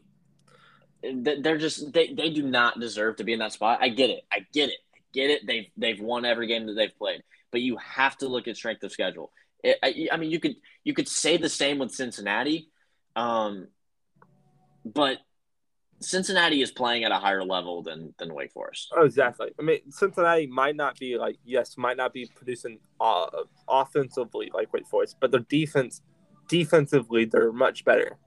they're just they, they do not deserve to be in that spot. I get it. I get it. I get it. They've they've won every game that they've played, but you have to look at strength of schedule. It, I, I mean, you could you could say the same with Cincinnati, um, but Cincinnati is playing at a higher level than than Wake Forest. Oh, exactly. I mean, Cincinnati might not be like yes, might not be producing uh, offensively like Wake Forest, but their defense, defensively, they're much better.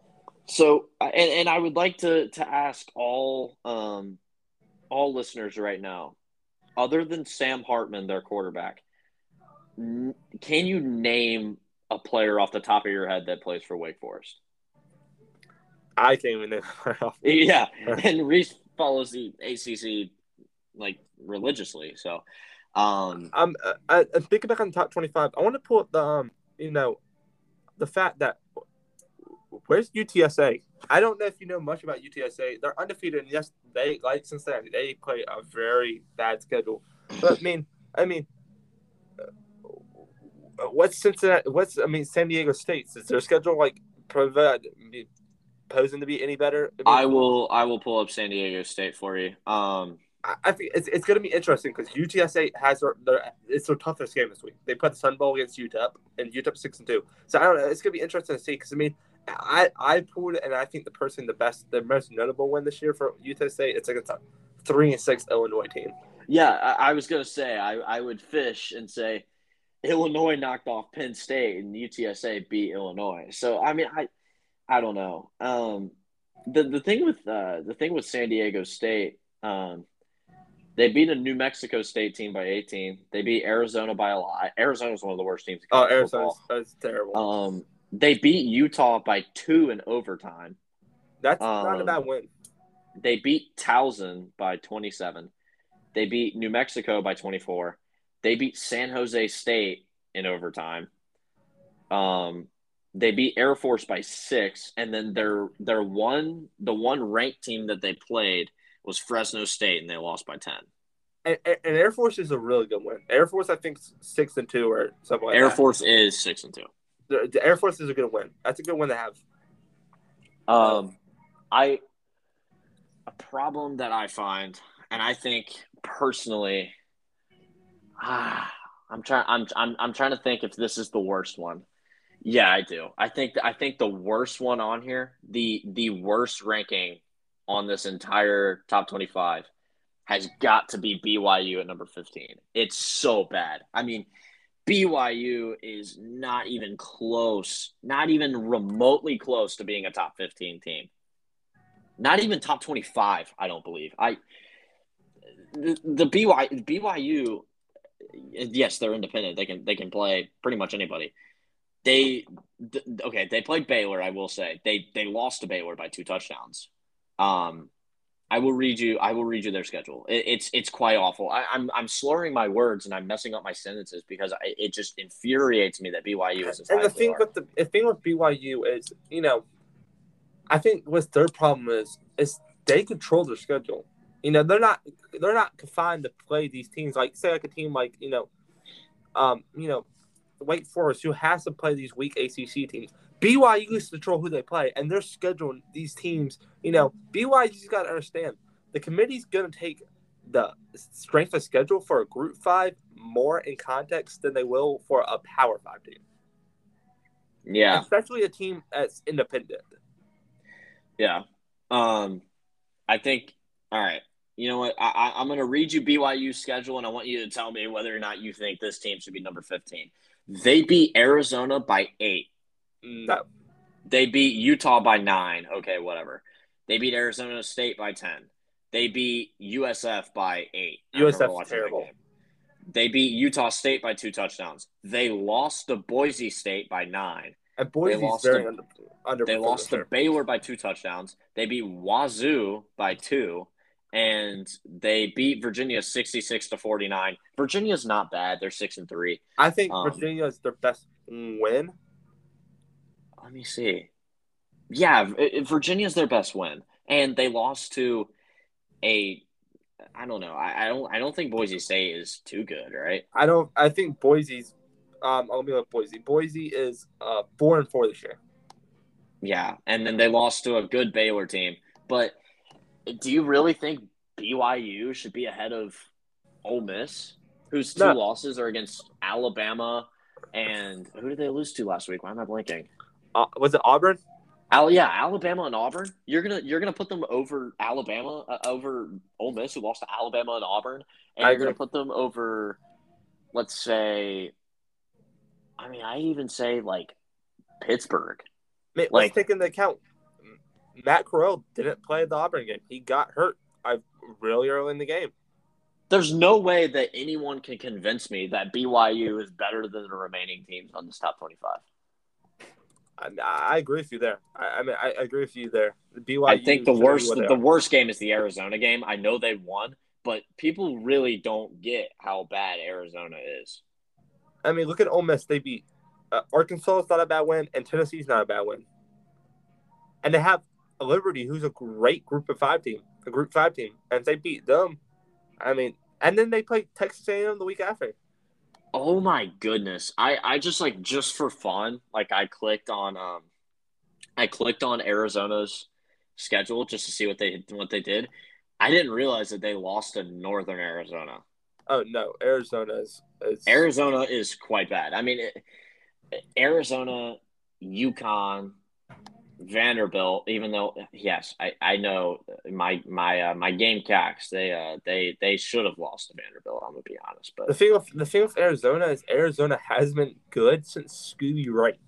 So, and, and I would like to to ask all um all listeners right now, other than Sam Hartman, their quarterback, n- can you name a player off the top of your head that plays for Wake Forest? I can't even name. Yeah, and Reese follows the ACC like religiously. So, um, Um, uh, uh, and thinking back on the top twenty-five, I want to pull up the um, you know, the fact that where's UTSA? I don't know if you know much about UTSA. They're undefeated, and yes, they like Cincinnati. They play a very bad schedule. But I mean, I mean, uh, what's Cincinnati? What's I mean, San Diego State's is their schedule like provide posing to be any better? mean, I will I will pull up San Diego State for you. Um, I I think it's, it's going to be interesting because UTSA has their, their it's their toughest game this week. They put the Sun Bowl against UTEP, and UTEP six and two. So I don't know. It's going to be interesting to see because I mean, I I pulled it, and I think the person the best, the most notable win this year for UTSA, it's like a three and six Illinois team. Yeah, I, I was gonna say I, I would fish and say Illinois knocked off Penn State and UTSA beat Illinois. So I mean I I don't know. Um, the the thing with uh, the thing with San Diego State, um, they beat a New Mexico State team by 18. They beat Arizona by a lot. Arizona's one of the worst teams. Oh, Arizona's that's terrible. Um, they beat Utah by two in overtime. that's not a um, bad win. They beat Towson by 27. They beat New Mexico by 24. They beat San Jose State in overtime. Um, they beat Air Force by six, and then their their one the one ranked team that they played was Fresno State, and they lost by 10. And, and, and Air Force is a really good win. Air Force, I think six and two or something like Air that. Force is six and two. The, the Air Force is a good win. That's a good win to have. Um, I a problem that I find, and I think personally, ah, (sighs) I'm trying. I'm I'm I'm trying to think if this is the worst one. Yeah, I do. I think I think the worst one on here, the the worst ranking on this entire top 25 has got to be BYU at number 15. It's so bad. I mean, BYU is not even close, not even remotely close to being a top 15 team. Not even top 25, I don't believe. I the, the BYU, BYU yes, they're independent. They can they can play pretty much anybody. They th- okay, they played Baylor, I will say. They they lost to Baylor by two touchdowns. Um I will read you. I will read you their schedule. It, it's it's quite awful. I, am I'm, I'm slurring my words and I'm messing up my sentences because I, it just infuriates me that BYU is. and the thing with the, the thing with BYU is, you know, I think what their problem is is they control their schedule. You know, they're not they're not confined to play these teams like say like a team like you know, um, you know, Wake Forest who has to play these weak ACC teams. BYU used to control who they play, and they're scheduling these teams. You know, BYU's got to understand the committee's going to take the strength of schedule for a Group Five more in context than they will for a Power Five team. Yeah, especially a team that's independent. Yeah, um, I think. All right, you know what? I, I'm going to read you BYU's schedule, and I want you to tell me whether or not you think this team should be number 15. They beat Arizona by eight. No. They beat Utah by nine. Okay, whatever. They beat Arizona State by 10. They beat USF by eight. USF terrible. They beat Utah State by two touchdowns. They lost to Boise State by nine. And Boise's they lost very to, under, under They lost to Baylor by two touchdowns. They beat Wazoo by two, and they beat Virginia sixty six to forty nine. Virginia's not bad. They're six and three. I think um, Virginia is their best win let me see. Yeah, Virginia's their best win, and they lost to a. I don't know. I, I don't. I don't think Boise State is too good, right? I don't. I think Boise's. Um, I'll be like Boise. Boise is uh four and four this year. Yeah, and then they lost to a good Baylor team. But do you really think BYU should be ahead of Ole Miss, whose two no. losses are against Alabama and who did they lose to last week? Why am I blanking? Uh, was it Auburn? Al, yeah, Alabama and Auburn. You're gonna you're gonna put them over Alabama uh, over Ole Miss, who lost to Alabama and Auburn, and I you're agree. gonna put them over, let's say, I mean, I even say like Pittsburgh. Man, like, let's take into account Matt Corral didn't play the Auburn game. He got hurt. I really early in the game. There's no way that anyone can convince me that BYU is better than the remaining teams on this top 25. I, I agree with you there. I, I mean, I, agree with you there. The BYU. I think the worst, the worst game is the Arizona game. I know they won, but people really don't get how bad Arizona is. I mean, look at Ole Miss. They beat uh, Arkansas. Is not a bad win, and Tennessee's not a bad win. And they have Liberty, who's a great Group of Five team, a Group Five team, and they beat them. I mean, and then they play Texas A&M the week after. Oh my goodness. I I just like just for fun, like I clicked on um I clicked on Arizona's schedule just to see what they what they did. I didn't realize that they lost to Northern Arizona. Oh no, Arizona is, is... Arizona is quite bad. I mean, it, Arizona, UConn, Vanderbilt, even though yes, I, I know my my uh, my Gamecocks they uh they they should have lost to Vanderbilt. I'm gonna be honest, but the thing with the thing with Arizona is Arizona has been good since Scooby Wright.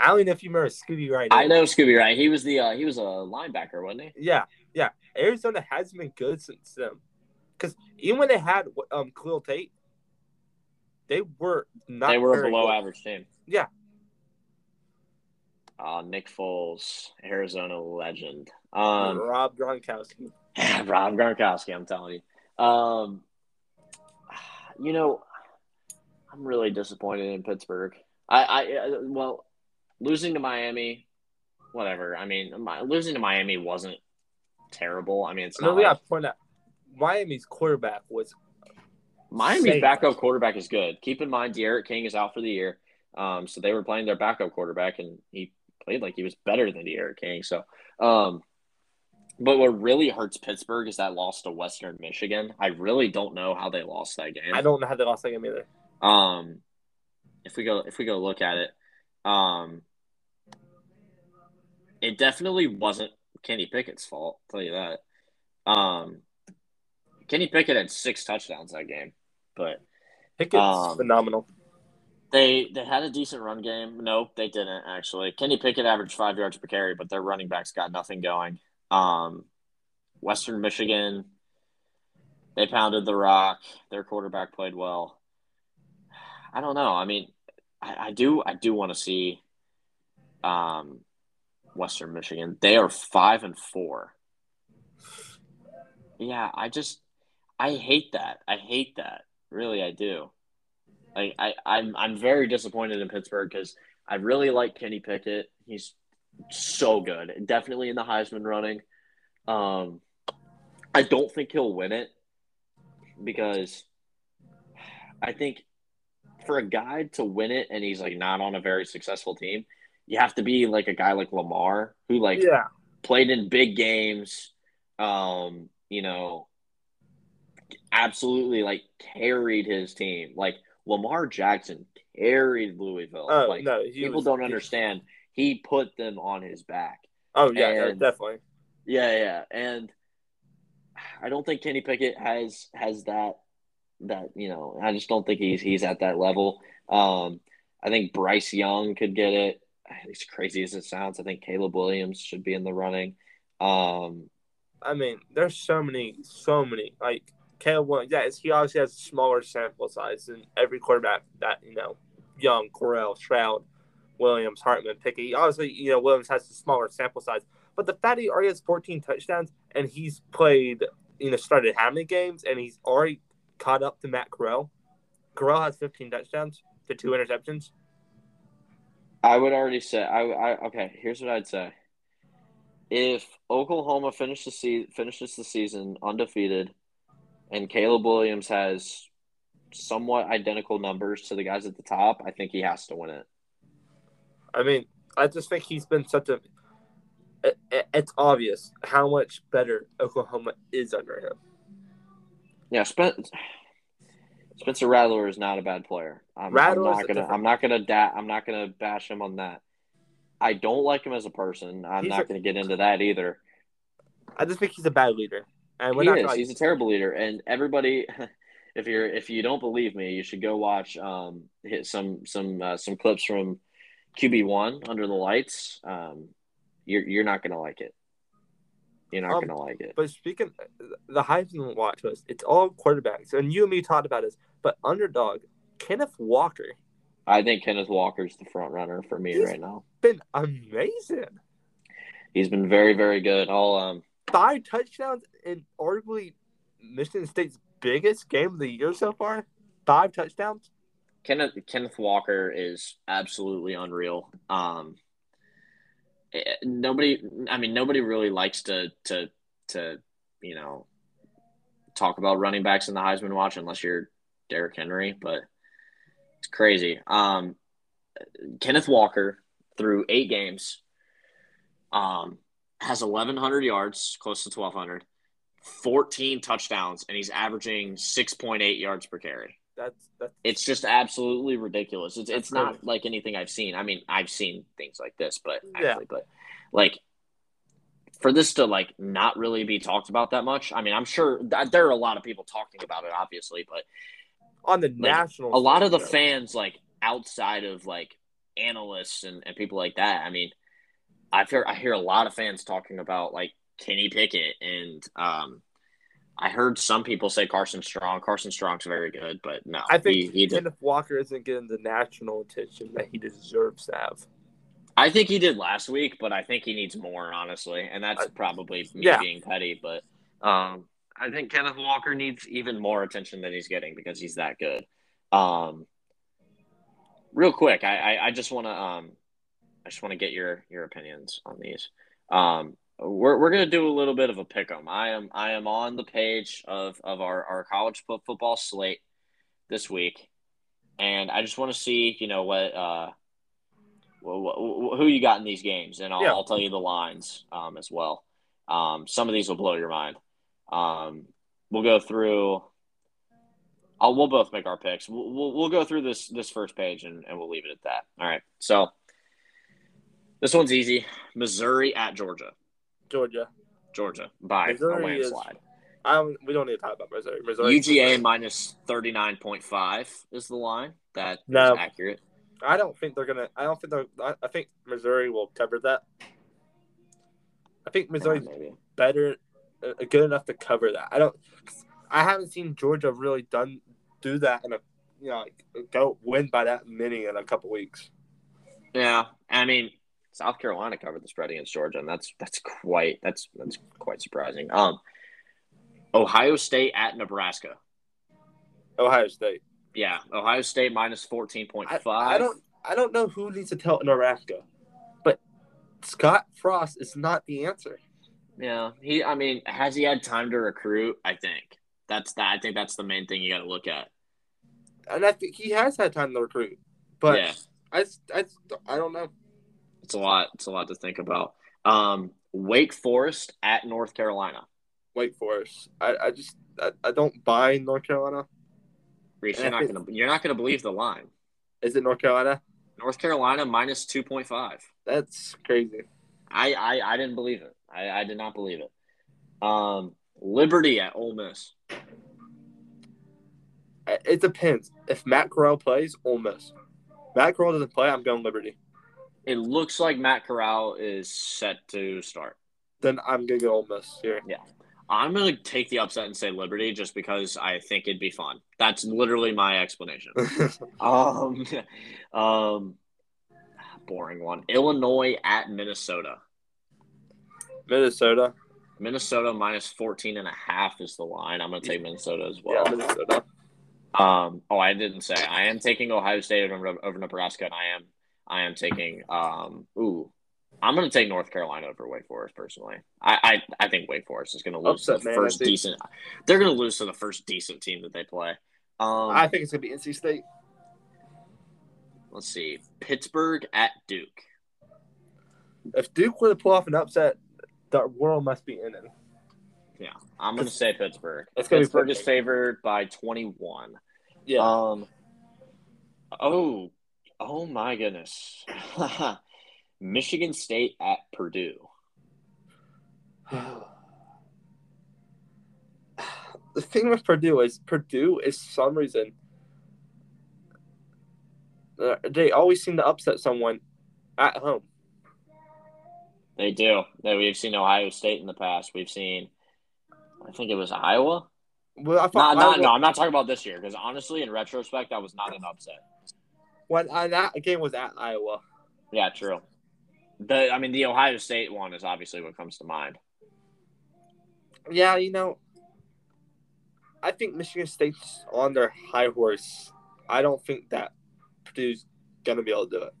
I don't even know if you remember Scooby Wright. I know Scooby Wright. He was the uh, he was a linebacker, wasn't he? Yeah, yeah. Arizona has been good since them, because even when they had um Khalil Tate, they were not. They were a below good. average team. Yeah, uh, Nick Foles, Arizona legend. Um, Rob Gronkowski. (laughs) Rob Gronkowski, I'm telling you. Um, you know, I'm really disappointed in Pittsburgh. I, I, well, losing to Miami, whatever. I mean, my, losing to Miami wasn't terrible. I mean, it's not. No, like, point out Miami's quarterback was. Miami's backup quarterback is good. Keep in mind, D'Eriq King is out for the year. Um, so they were playing their backup quarterback, and he played like he was better than D'Eriq King. So, um, but what really hurts Pittsburgh is that loss to Western Michigan. I really don't know how they lost that game. I don't know how they lost that game either. Um, if we go if we go look at it, um, it definitely wasn't Kenny Pickett's fault. I'll tell you that. Um, Kenny Pickett had six touchdowns that game, but Pickett's um, phenomenal. They they had a decent run game. Nope, they didn't actually. Kenny Pickett averaged five yards per carry, but their running backs got nothing going. Um, Western Michigan, they pounded the rock. Their quarterback played well. I don't know. I mean, I, I do I do want to see um, Western Michigan. They are five and four. Yeah, I just I hate that. I hate that. Really, I do. I, I I'm I'm very disappointed in Pittsburgh because I really like Kenny Pickett. He's so good, definitely in the Heisman running. Um, I don't think he'll win it because I think for a guy to win it and he's like not on a very successful team, you have to be like a guy like Lamar who like yeah. played in big games, um, you know, absolutely like carried his team. Like Lamar Jackson carried Louisville. Oh, like no, people was, don't understand. He put them on his back. Oh yeah, and, definitely. Yeah, yeah, and I don't think Kenny Pickett has has that that you know. I just don't think he's he's at that level. Um, I think Bryce Young could get it. As crazy as it sounds, I think Caleb Williams should be in the running. Um, I mean, there's so many, so many. Like Caleb Williams, yeah, he obviously has a smaller sample size than every quarterback that you know, Young, Corral, Stroud, Williams, Hartman, Pickett. Obviously, you know, Williams has a smaller sample size, but the fact he already has 14 touchdowns and he's played, you know, started how many games and he's already caught up to Matt Corral. Corral has 15 touchdowns to two interceptions. I would already say I, I okay. Here's what I'd say: If Oklahoma finishes the se- finishes the season undefeated and Caleb Williams has somewhat identical numbers to the guys at the top, I think he has to win it. I mean, I just think he's been such a. It, it, it's obvious how much better Oklahoma is under him. Yeah, Spen- Spencer Rattler is not a bad player. I'm, I'm not gonna. I'm not gonna. Da- I'm not gonna bash him on that. I don't like him as a person. I'm he's not a, gonna get into that either. I just think he's a bad leader. And he is. He's a terrible leader, and everybody. (laughs) If you're if you don't believe me, you should go watch um hit some some uh, some clips from QB one under the lights. Um, you're you're not gonna like it. You're not um, gonna like it. But speaking the Heisman watch list, it's all quarterbacks, and you and me talked about this. But underdog, Kenneth Walker. I think Kenneth Walker's the front runner for me He's right now. Been amazing. He's been very very good. All um five touchdowns in arguably Michigan State's biggest game of the year so far. Five touchdowns. Kenneth Kenneth Walker is absolutely unreal. Um, eh, nobody, I mean, nobody really likes to to to you know talk about running backs in the Heisman watch unless you're Derrick Henry, but it's crazy. Um, Kenneth Walker through eight games. Um, has 1,100 yards, close to 1,200, 14 touchdowns, and he's averaging 6.8 yards per carry. That's, that's it's just absolutely ridiculous. It's it's not like anything I've seen. I mean, I've seen things like this, but actually, yeah. but like for this to like not really be talked about that much. I mean, I'm sure that there are a lot of people talking about it, obviously, but on the like, national, a lot of the fans like outside of like analysts and, and people like that. I mean, I've heard I hear a lot of fans talking about like Kenny Pickett and um, I heard some people say Carson Strong. Carson Strong's very good, but no, I think he, he Kenneth Walker isn't getting the national attention that he deserves to have. I think he did last week, but I think he needs more, honestly, and that's probably me yeah. being petty. But um, I think Kenneth Walker needs even more attention than he's getting because he's that good. Um, real quick, I, I, I just want to um, I just want to get your your opinions on these. Um, we're we're gonna do a little bit of a pick 'em. I am I am on the page of of our our college football slate this week, and I just want to see you know what uh who you got in these games, and I'll, yeah. I'll tell you the lines um, as well. Um, some of these will blow your mind. Um, we'll go through. I'll, we'll both make our picks. We'll, we'll, we'll go through this this first page and, and we'll leave it at that. All right. So this one's easy. Missouri at Georgia. Georgia. Georgia by Missouri a landslide. I don't. We don't need to talk about Missouri. Missouri. UGA minus thirty nine point five is the line. That is No. accurate. I don't think they're gonna. I don't think they're. I, I think Missouri will cover that. I think Missouri's Maybe. better, uh, good enough to cover that. I don't. I haven't seen Georgia really done do that in a you know like go win by that many in a couple weeks. Yeah, I mean, South Carolina covered the spread against Georgia, and that's that's quite that's that's quite surprising. Um, Ohio State at Nebraska. Ohio State. Yeah, Ohio State minus fourteen point five. I. I don't. I don't know who needs to tell Nebraska, but Scott Frost is not the answer. Yeah, he. I mean, has he had time to recruit? I think that's that. I think that's the main thing you got to look at. And I think he has had time to recruit, but yeah, I, I, I don't know. It's a lot. It's a lot to think about. Um, Wake Forest at North Carolina. Wake Forest. I, I just I, I don't buy North Carolina. Reese, you're not gonna you're not gonna believe the line. Is it North Carolina? North Carolina minus two point five. That's crazy. I, I I didn't believe it. I, I did not believe it. Um, Liberty at Ole Miss. It depends. If Matt Corral plays, Ole Miss. Matt Corral doesn't play, I'm going Liberty. It looks like Matt Corral is set to start. Then I'm gonna go Ole Miss here. Yeah, I'm gonna take the upset and say Liberty just because I think it'd be fun. That's literally my explanation. (laughs) um, um, boring one. Illinois at Minnesota. Minnesota. Minnesota minus 14 and a half is the line. I'm gonna take Minnesota as well. Yeah. Minnesota. Um, oh, I didn't say. I am taking Ohio State over, over Nebraska, and I am I am taking um. Ooh, I'm going to take North Carolina over Wake Forest personally. I I, I think Wake Forest is going to lose Upset, to the man, first decent. They're going to lose to the first decent team that they play. Um, I think it's gonna be NC State. let's see, Pittsburgh at Duke. If Duke were to pull off an upset, the world must be in it. Yeah, I'm going to say Pittsburgh. It's gonna be Pittsburgh is favored by 21. Yeah. Um. Oh, oh my goodness. (laughs) Michigan State at Purdue. (sighs) the thing with Purdue is Purdue is some reason uh, they always seem to upset someone at home. They do. We've seen Ohio State in the past. We've seen, I think it was Iowa. Well, I thought not, Iowa- no, I'm not talking about this year because honestly, in retrospect, that was not an upset. When uh, that game was at Iowa. Yeah, true. The I mean, the Ohio State one is obviously what comes to mind. Yeah, you know, I think Michigan State's on their high horse. I don't think that Purdue's gonna be able to do it.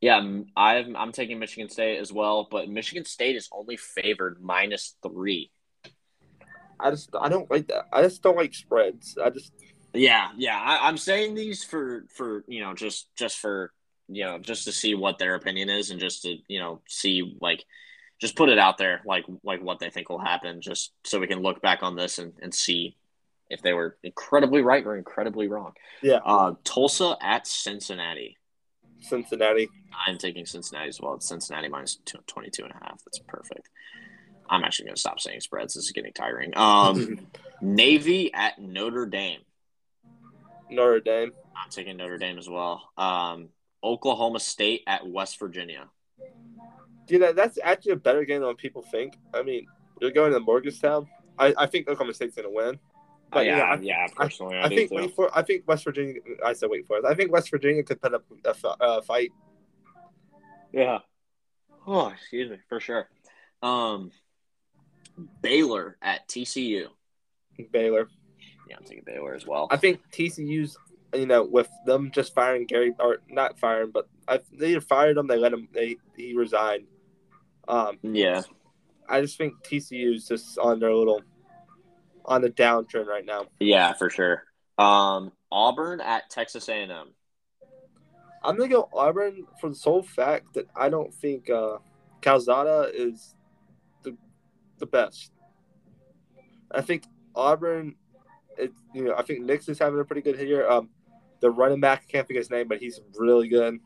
Yeah, I'm I'm, I'm taking Michigan State as well, but Michigan State is only favored minus three. I just I don't like that. I just don't like spreads. I just Yeah, yeah. I, I'm saying these for for you know just just for you know just to see what their opinion is and just to you know see like just put it out there like like what they think will happen just so we can look back on this and, and see if they were incredibly right or incredibly wrong. Yeah. Uh, Tulsa at Cincinnati. Cincinnati. I'm taking Cincinnati as well. It's Cincinnati minus two- 22 and a half. That's perfect. I'm actually going to stop saying spreads. This is getting tiring. Um, (laughs) Navy at Notre Dame. Notre Dame. I'm taking Notre Dame as well. Um, Oklahoma State at West Virginia. You know, that's actually a better game than people think. I mean, you're going to Morgantown. I, I think Oklahoma State's gonna win. Oh, But, yeah, yeah, I- yeah, personally, I, I think wait for I think West Virginia. I said wait for it. I think West Virginia could put up a uh, fight. Yeah. Oh, excuse me, for sure. Um, Baylor at TCU. Baylor. Baylor as well. I think TCU's. You know, with them just firing Gary or not firing, but I, they fired him, they let him, they he resigned. Um, yeah, I just think TCU's just on their little on the downturn right now. yeah, for sure. Um, Auburn at Texas A&M. I'm gonna go Auburn for the sole fact that I don't think uh, Calzada is the the best. I think Auburn, it you know I think Nix is having a pretty good year. Um, the running back I can't think of his name, but he's really good.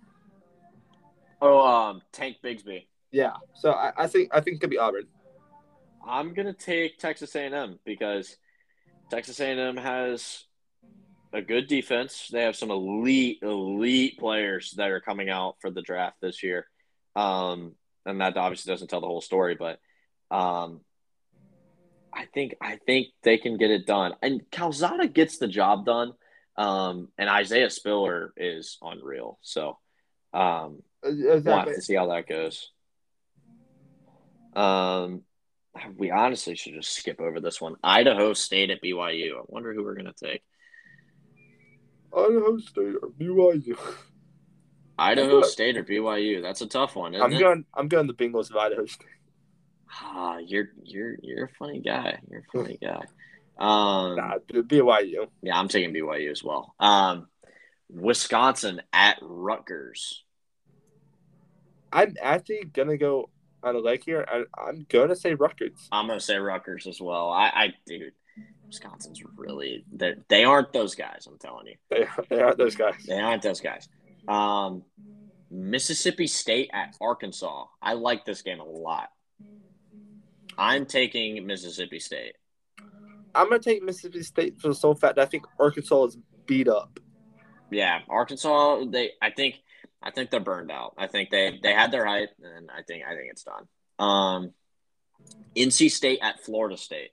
Oh, um, Tank Bigsby. Yeah, so I, I think I think it could be Auburn. I'm gonna take Texas A&M because Texas A&M has a good defense. They have some elite, elite players that are coming out for the draft this year, um, and that obviously doesn't tell the whole story. But um, I think I think they can get it done, and Calzada gets the job done. Um, and Isaiah Spiller is unreal. So um, exactly. we'll have to see how that goes. Um, we honestly should just skip over this one. Idaho State at BYU. I wonder who we're gonna take. Idaho State or BYU. Idaho (laughs) State or BYU. That's a tough one. I'm it? going. I'm going the Bengals of Idaho State. Ah, you're you're you're a funny guy. You're a funny guy. (laughs) Um, nah, BYU. Yeah, I'm taking BYU as well. Um, Wisconsin at Rutgers. I'm actually gonna go on a leg here. I, am gonna say Rutgers. I'm gonna say Rutgers as well. I, I dude, Wisconsin's really they they aren't those guys. I'm telling you, they, they aren't those guys. They aren't those guys. Um, Mississippi State at Arkansas. I like this game a lot. I'm taking Mississippi State. I'm gonna take Mississippi State for the sole fact that I think Arkansas is beat up. Yeah, Arkansas. They, I think, I think they're burned out. I think they they had their hype, and I think I think it's done. Um, NC State at Florida State.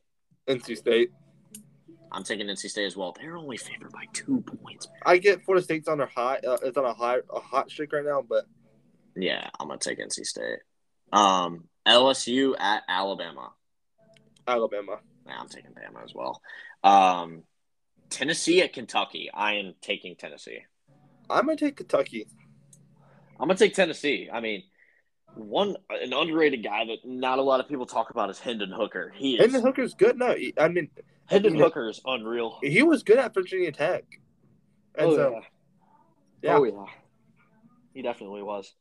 NC State. I'm taking NC State as well. They're only favored by two points. I get Florida State's on a high. Uh, it's on a high, a hot streak right now, but yeah, I'm gonna take NC State. Um, LSU at Alabama. Alabama. Yeah, I'm taking Bama as well. Um, Tennessee at Kentucky. I am taking Tennessee. I'm gonna take Kentucky. I'm gonna take Tennessee. I mean, one an underrated guy that not a lot of people talk about is Hendon Hooker. He is, Hendon Hooker's good. No, I mean Hendon Hooker is unreal. He was good at Virginia Tech. And oh so, yeah. yeah. Oh yeah. He definitely was.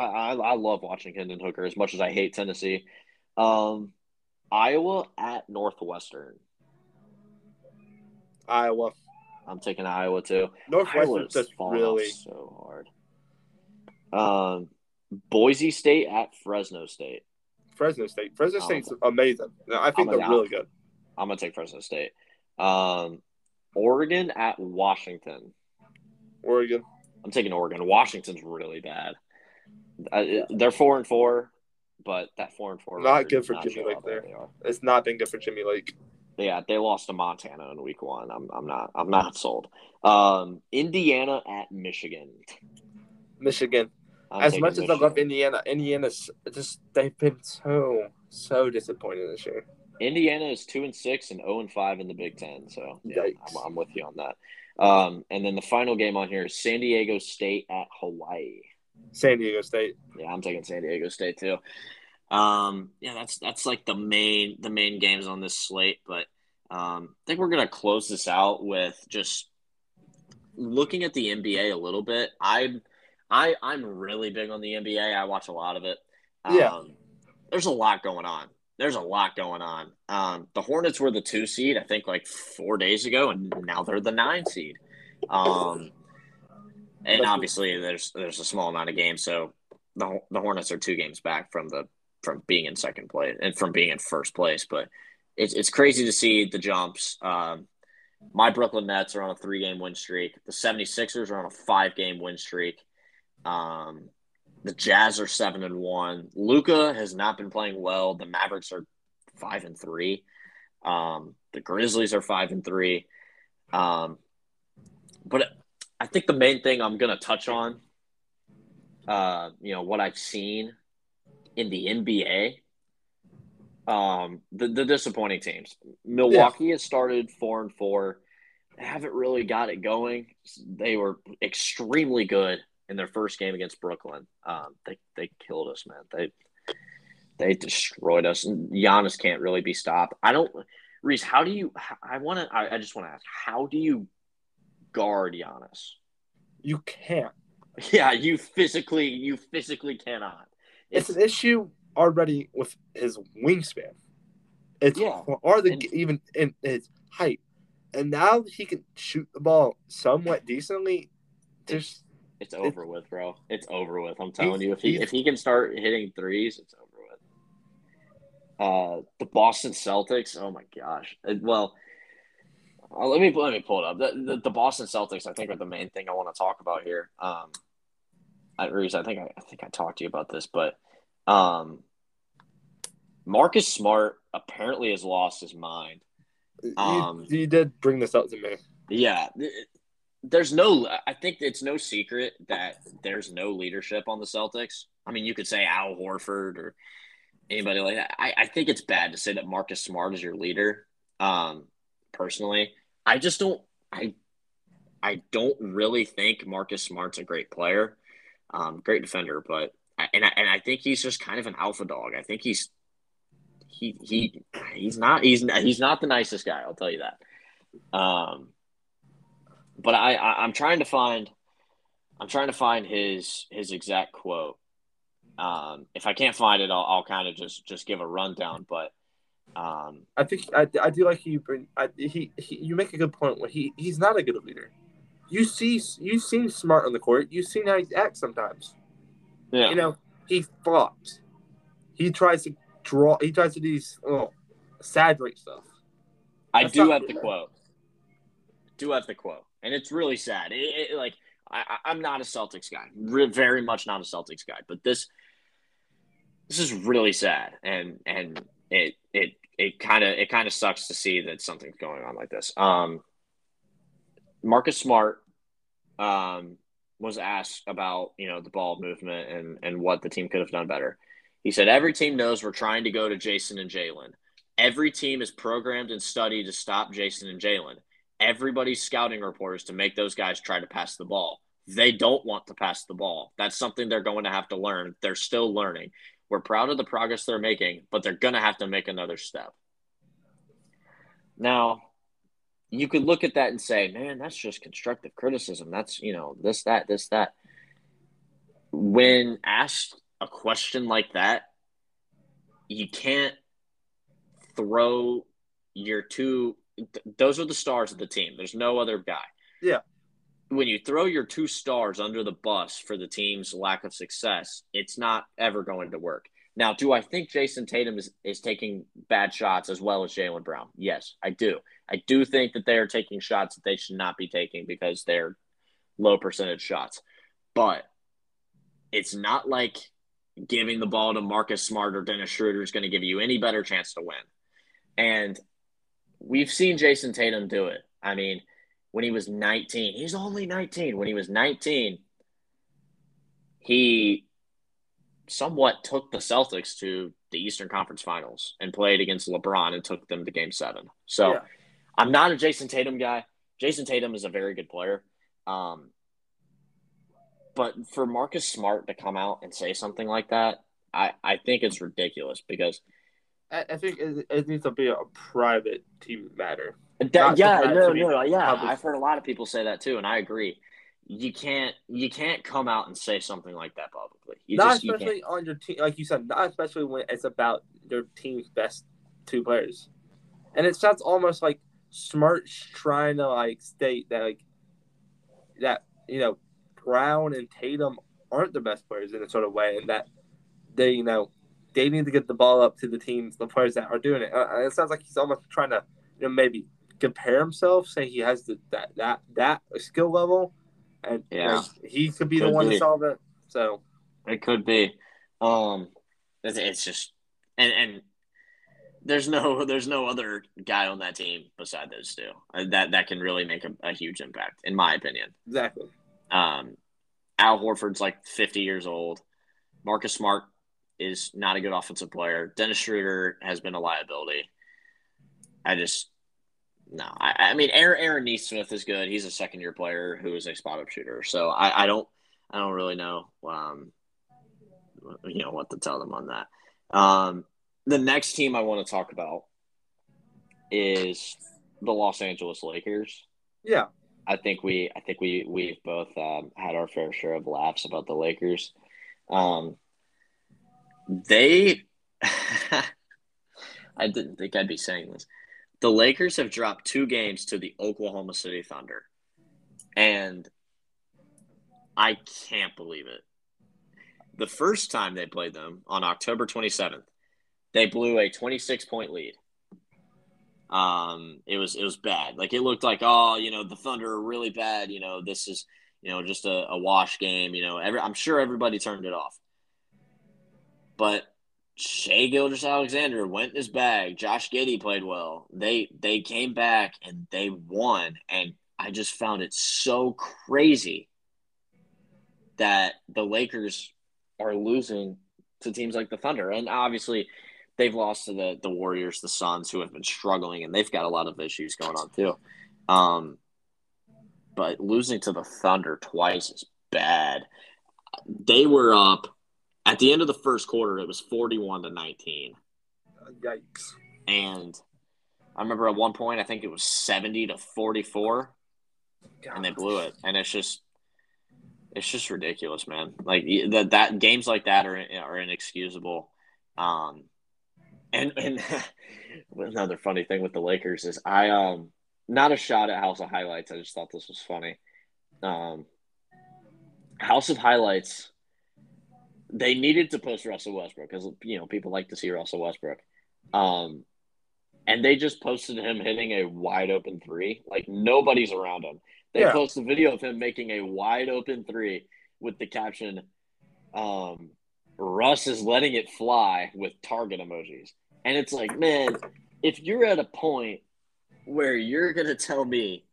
I, I, I love watching Hendon Hooker as much as I hate Tennessee. Um, Iowa at Northwestern. Iowa. I'm taking Iowa too. Northwestern's just really so hard. Um, Boise State at Fresno State. Fresno State. Fresno State's amazing. I think I'm they're really good. I'm gonna take Fresno State. Um, Oregon at Washington. Oregon. I'm taking Oregon. Washington's really bad. Uh, they're four and four but that four and four not good for Jimmy Lake there. It's not been good for Jimmy Lake. Yeah, they lost to Montana in week one. I'm, I'm not I'm not sold. Um, Indiana at Michigan. Michigan. I'm as much Michigan. as I love Indiana, Indiana's just they've been so so disappointing this year. Indiana is two and six and zero and five in the Big Ten. So yeah, I'm, I'm, with you on that. Um, and then the final game on here is San Diego State at Hawaii. San Diego State. Yeah, I'm taking San Diego State too. Um, yeah, that's that's like the main the main games on this slate. But um, I think we're gonna close this out with just looking at the NBA a little bit. I I I'm really big on the NBA. I watch a lot of it. Um, yeah. There's a lot going on. There's a lot going on. Um, the Hornets were the two seed, I think, like four days ago, and now they're the nine seed. Um, and obviously there's there's a small amount of games, so the the Hornets are two games back from the from being in second place and from being in first place. But it's it's crazy to see the jumps. Um, my Brooklyn Nets are on a three game win streak. The 76ers are on a five game win streak. Um, the Jazz are seven and one. Luka has not been playing well. The Mavericks are five and three. Um, the Grizzlies are five and three. Um, but I think the main thing I'm going to touch on, uh, you know, what I've seen in the NBA, um, the, the disappointing teams. Milwaukee yeah. has started four and four. They haven't really got it going. They were extremely good in their first game against Brooklyn. Um, they they killed us, man. They they destroyed us. And Giannis can't really be stopped. I don't, Reese. How do you? I want to. I, I just want to ask. How do you guard Giannis. You can't. (laughs) Yeah, you physically you physically cannot. It's, it's an issue already with his wingspan. It's yeah, or the and, even in his height, and now he can shoot the ball somewhat decently. Just it's, over with, bro. It's over with. I'm telling you, if he if he can start hitting threes, it's over with. Uh, the Boston Celtics. Oh my gosh. Well, uh, let me let me pull it up. The, the, the, Boston Celtics, I think, are the main thing I want to talk about here. Um, I, Reese, I think I, I think I talked to you about this, but um, Marcus Smart apparently has lost his mind. Um, you, you did bring this up to me. Yeah, there's no. I think it's no secret that there's no leadership on the Celtics. I mean, you could say Al Horford or anybody like that. I, I think it's bad to say that Marcus Smart is your leader. Um, personally, I just don't. I I don't really think Marcus Smart's a great player, um, great defender, but and I, and I think he's just kind of an alpha dog. I think he's he he he's not he's he's not the nicest guy. I'll tell you that. Um, but I, I I'm trying to find I'm trying to find his his exact quote. Um, if I can't find it, I'll, I'll kind of just just give a rundown. But um, I think I, I do like you bring I, he, he you make a good point when he he's not a good leader. You see you've seen smart on the court. You see how he acts sometimes. Yeah. You know he flops. He tries to draw. He tries to do these oh, exaggerate stuff. I do have the quote. Do have the quote, and it's really sad. It, it, like I, am not a Celtics guy, very much not a Celtics guy, but this this is really sad, and and it it it kind of it kind of sucks to see that something's going on like this. Um, Marcus Smart um, was asked about you know the ball movement and and what the team could have done better. He said every team knows we're trying to go to Jayson and Jaylen. Every team is programmed and studied to stop Jayson and Jaylen. Everybody's scouting reporters to make those guys try to pass the ball. They don't want to pass the ball. That's something they're going to have to learn. They're still learning. We're proud of the progress they're making, but they're going to have to make another step. Now, you could look at that and say, man, that's just constructive criticism. That's, you know, this, that, this, that. When asked a question like that, you can't throw your two. Those are the stars of the team. There's no other guy. Yeah. When you throw your two stars under the bus for the team's lack of success, it's not ever going to work. Now, do I think Jayson Tatum is, is taking bad shots as well as Jaylen Brown? Yes, I do. I do think that they are taking shots that they should not be taking because they're low percentage shots. But it's not like giving the ball to Marcus Smart or Dennis Schroeder is going to give you any better chance to win. And we've seen Jayson Tatum do it. I mean, when he was 19, he's only 19. When he was 19, he somewhat took the Celtics to the Eastern Conference Finals and played against LeBron and took them to game seven. So yeah. I'm not a Jayson Tatum guy. Jayson Tatum is a very good player. Um, but for Marcus Smart to come out and say something like that, I, I think it's ridiculous because I, I think it, it, needs to be a private team matter. That, yeah, no, no, yeah. Public. I've heard a lot of people say that too, and I agree. You can't you can't come out and say something like that publicly. You not just, especially you on your team, like you said, not especially when it's about your team's best two players. And it sounds almost like Smart trying to like state that like that you know Brown and Tatum aren't the best players in a sort of way, and that they, you know, they need to get the ball up to the teams, the players that are doing it. Uh, it sounds like he's almost trying to, you know, maybe compare himself, say he has the, that that that skill level, and yeah, like, he could be could the one be. to solve it. So it could be. Um, it's, it's just and and there's no (laughs) there's no other guy on that team beside those two uh, that that can really make a, a huge impact, in my opinion. Exactly. Um, Al Horford's like 50 years old. Marcus Smart is not a good offensive player. Dennis Schroeder has been a liability. I just no. I, I mean, Aaron, Aaron Nesmith is good. He's a second year player who is a spot up shooter. So I, I don't I don't really know um, you know what to tell them on that. Um, the next team I want to talk about is the Los Angeles Lakers. Yeah. I think we I think we we've both um, had our fair share of laughs about the Lakers. Um, they, (laughs) I didn't think I'd be saying this. The Lakers have dropped two games to the Oklahoma City Thunder, and I can't believe it. The first time they played them on October 27th, they blew a 26 point lead. Um, it was it was bad. Like it looked like oh, you know, the Thunder are really bad. You know, this is you know just a, a wash game. You know, every, I'm sure everybody turned it off. But Shai Gilgeous-Alexander went in his bag. Josh Giddey played well. They they came back and they won. And I just found it so crazy that the Lakers are losing to teams like the Thunder. And obviously they've lost to the the Warriors, the Suns, who have been struggling, and they've got a lot of issues going on too. Um, but losing to the Thunder twice is bad. They were up at the end of the first quarter. It was forty-one to nineteen. Yikes! And I remember at one point, I think it was seventy to forty-four, God. and they blew it. And it's just it's just ridiculous, man. Like that that games like that are are inexcusable. Um, and and (laughs) another funny thing with the Lakers is I um not a shot at House of Highlights. I just thought this was funny. Um, House of Highlights. They needed to post Russell Westbrook because you know people like to see Russell Westbrook. Um, and they just posted him hitting a wide open three. Like nobody's around him. They yeah. post a video of him making a wide open three with the caption, um, Russ is letting it fly with target emojis. And it's like, man, if you're at a point where you're going to tell me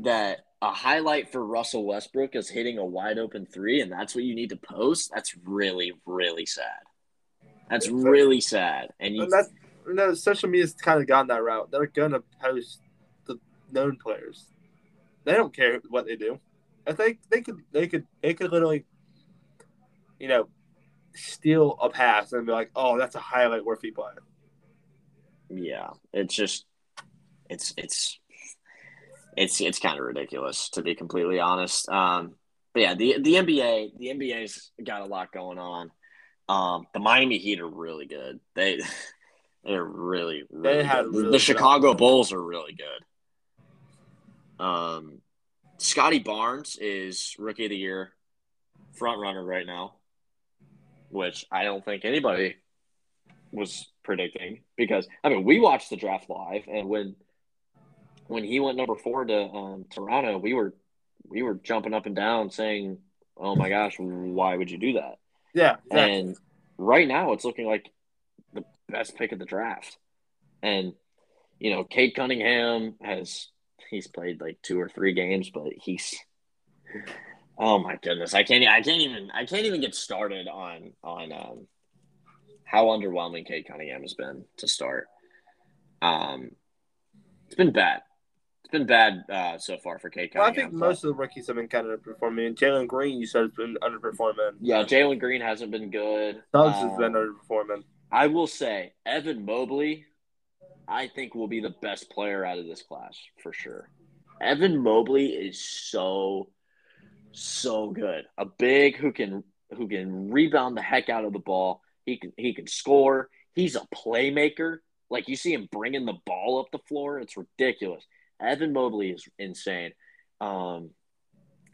that a highlight for Russell Westbrook is hitting a wide open three and that's what you need to post, that's really, really sad. That's really sad. And, you, and that's, no, social media's kind of gone that route. They're going to post the known players. They don't care what they do. I think they could, they could, they could literally, you know, steal a pass and be like, "Oh, that's a highlight worthy play." Yeah, it's just it's it's it's it's kind of ridiculous to be completely honest. Um, but yeah, the the NBA the NBA's got a lot going on. Um, the Miami Heat are really good. They (laughs) they're really really they had really the Chicago Bulls are really good. Um, Scottie Barnes is rookie of the year front runner right now which I don't think anybody was predicting because I mean we watched the draft live and when when he went number four to um, Toronto, we were we were jumping up and down saying, "Oh my gosh, why would you do that?" Yeah, exactly. and right now it's looking like the best pick of the draft, and you know, Cade Cunningham has he's played like two or three games, but he's Oh my goodness, I can't. I can't even. I can't even get started on on um, how underwhelming Cade Cunningham has been to start. Um, it's been bad. Been bad uh, so far for Cunningham. Well, I think most of the rookies have been kind of underperforming. Jalen Green, you said, has been underperforming. Yeah, Jalen Green hasn't been good. Suggs um, has been um, underperforming. I will say, Evan Mobley, I think will be the best player out of this class for sure. Evan Mobley is so so good. A big who can who can rebound the heck out of the ball. He can he can score. He's a playmaker. Like you see him bringing the ball up the floor. It's ridiculous. Evan Mobley is insane. Um,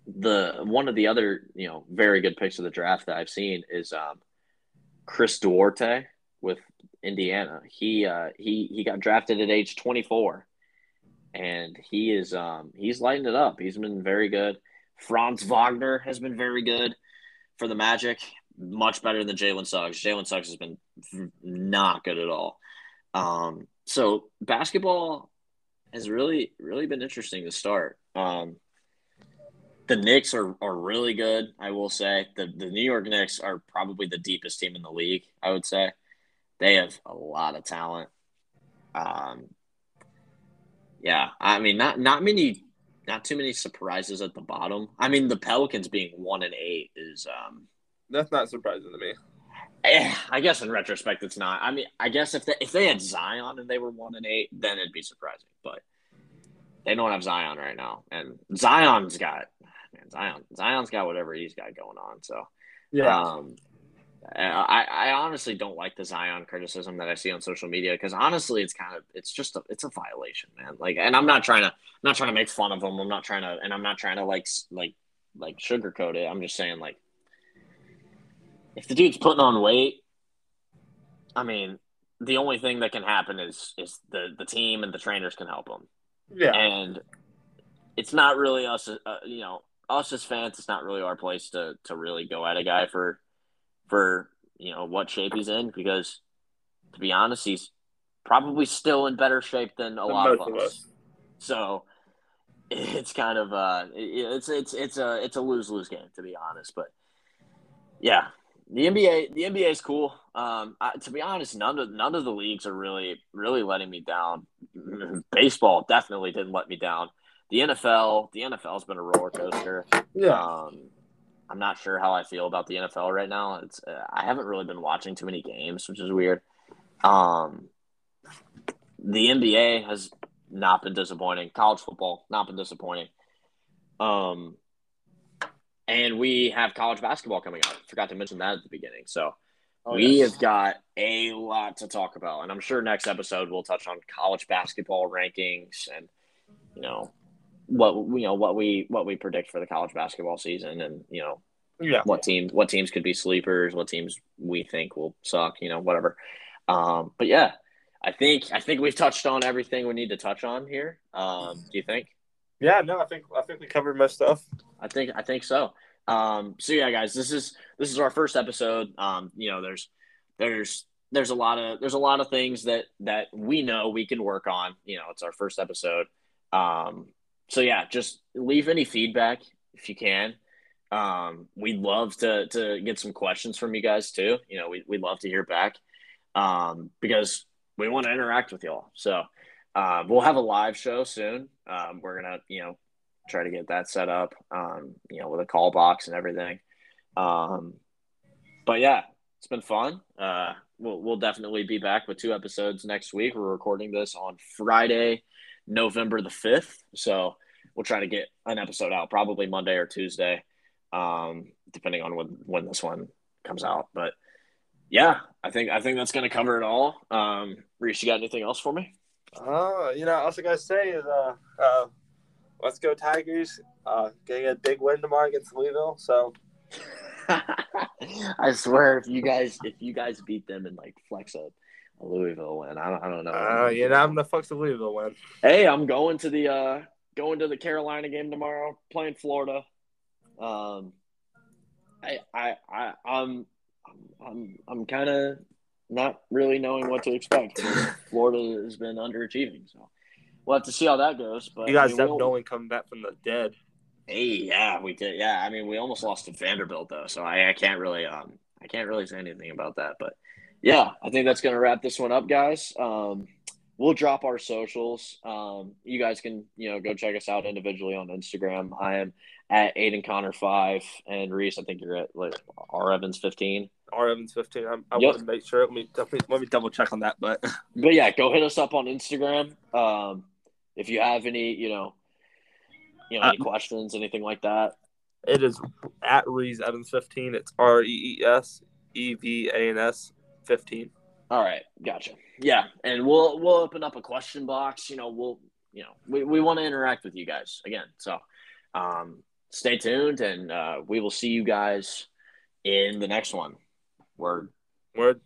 the one of the other you know very good picks of the draft that I've seen is um, Chris Duarte with Indiana. He uh, he he got drafted at age 24, and he is um, he's lighting it up. He's been very good. Franz Wagner has been very good for the Magic, much better than Jalen Suggs. Jalen Suggs has been not good at all. Um, so basketball has really, really been interesting to start. Um, the Knicks are, are really good, I will say. The, the New York Knicks are probably the deepest team in the league, I would say. They have a lot of talent. Um, yeah, I mean, not not many not too many surprises at the bottom. I mean, the Pelicans being one and eight is um that's not surprising to me. Eh, I guess in retrospect, it's not. I mean, I guess if they if they had Zion and they were one and eight, then it'd be surprising. But they don't have Zion right now, and Zion's got man, Zion Zion's got whatever he's got going on. So yeah. Um, I, I honestly don't like the Zion criticism that I see on social media because honestly, it's kind of it's just a it's a violation, man. Like, and I'm not trying to I'm not trying to make fun of him. I'm not trying to, and I'm not trying to like like like sugarcoat it. I'm just saying like if the dude's putting on weight I mean, the only thing that can happen is is the the team and the trainers can help them. Yeah. And it's not really us, uh, you know, us as fans. It's not really our place to to really go at a guy for for you know what shape he's in because to be honest, he's probably still in better shape than a lot of us. of us. So it's kind of uh it's it's it's a it's a lose lose game to be honest, but yeah, the NBA the NBA is cool. Um, I, to be honest, none of none of the leagues are really really letting me down. (laughs) Baseball definitely didn't let me down. The NFL the NFL's been a roller coaster. Yeah. Um, I'm not sure how I feel about the NFL right now. It's uh, I haven't really been watching too many games, which is weird. Um, the NBA has not been disappointing. College football not been disappointing. Um, and we have college basketball coming up. Forgot to mention that at the beginning. So oh, we yes. have got a lot to talk about, and I'm sure next episode we'll touch on college basketball rankings and you know what you know what we what we predict for the college basketball season, and you know yeah what teams what teams could be sleepers, what teams we think will suck, you know whatever. Um, but yeah, I think I think we've touched on everything we need to touch on here. Um, do you think? Yeah, no, I think I think we covered most stuff. I think I think so. Um, so yeah, guys, this is this is our first episode. Um, you know, there's there's there's a lot of there's a lot of things that that we know we can work on. You know, it's our first episode. Um, so yeah, just leave any feedback if you can. Um, we'd love to to get some questions from you guys too. You know, we we'd love to hear back um, because we want to interact with y'all. So uh, we'll have a live show soon. Um, we're gonna, you know, try to get that set up, um, you know, with a call box and everything. Um, but yeah, it's been fun. Uh, we'll we'll definitely be back with two episodes next week. We're recording this on Friday, November the fifth, so we'll try to get an episode out probably Monday or Tuesday, um, depending on when when this one comes out. But yeah, I think I think that's going to cover it all. Um, Reese, you got anything else for me? Uh, you know, I gotta say is, uh, uh, let's go Tigers. Uh, getting a big win tomorrow against Louisville. So, (laughs) I swear, if you guys if you guys beat them and like flex a, a Louisville win, I don't, I don't know. Uh, you know, I'm gonna flex a Louisville win. Hey, I'm going to the uh going to the Carolina game tomorrow, playing Florida. Um, I I I I'm I'm I'm kind of not really knowing what to expect. (laughs) Florida has been underachieving, so we'll have to see how that goes. But you guys I mean, have we'll... Nolan coming back from the dead. Hey, yeah, we did. Yeah, I mean, we almost lost to Vanderbilt though, so I, I can't really um I can't really say anything about that. But yeah, I think that's gonna wrap this one up, guys. Um, we'll drop our socials. Um, you guys can you know go check us out individually on Instagram. I am at Aiden Connor five and Reese. I think you're at like R Evans fifteen. R Evans fifteen. I, I yep. want to make sure. Let me definitely let me double check on that. But (laughs) but yeah, go hit us up on Instagram. Um, if you have any, you know, you know, any uh, questions, anything like that. It is at Reese Evans fifteen. It's R E E S E V A N S fifteen. All right, gotcha. Yeah, and we'll we'll open up a question box. You know, we'll you know we, we want to interact with you guys again. So um, stay tuned, and uh, we will see you guys in the next one. Word. Word.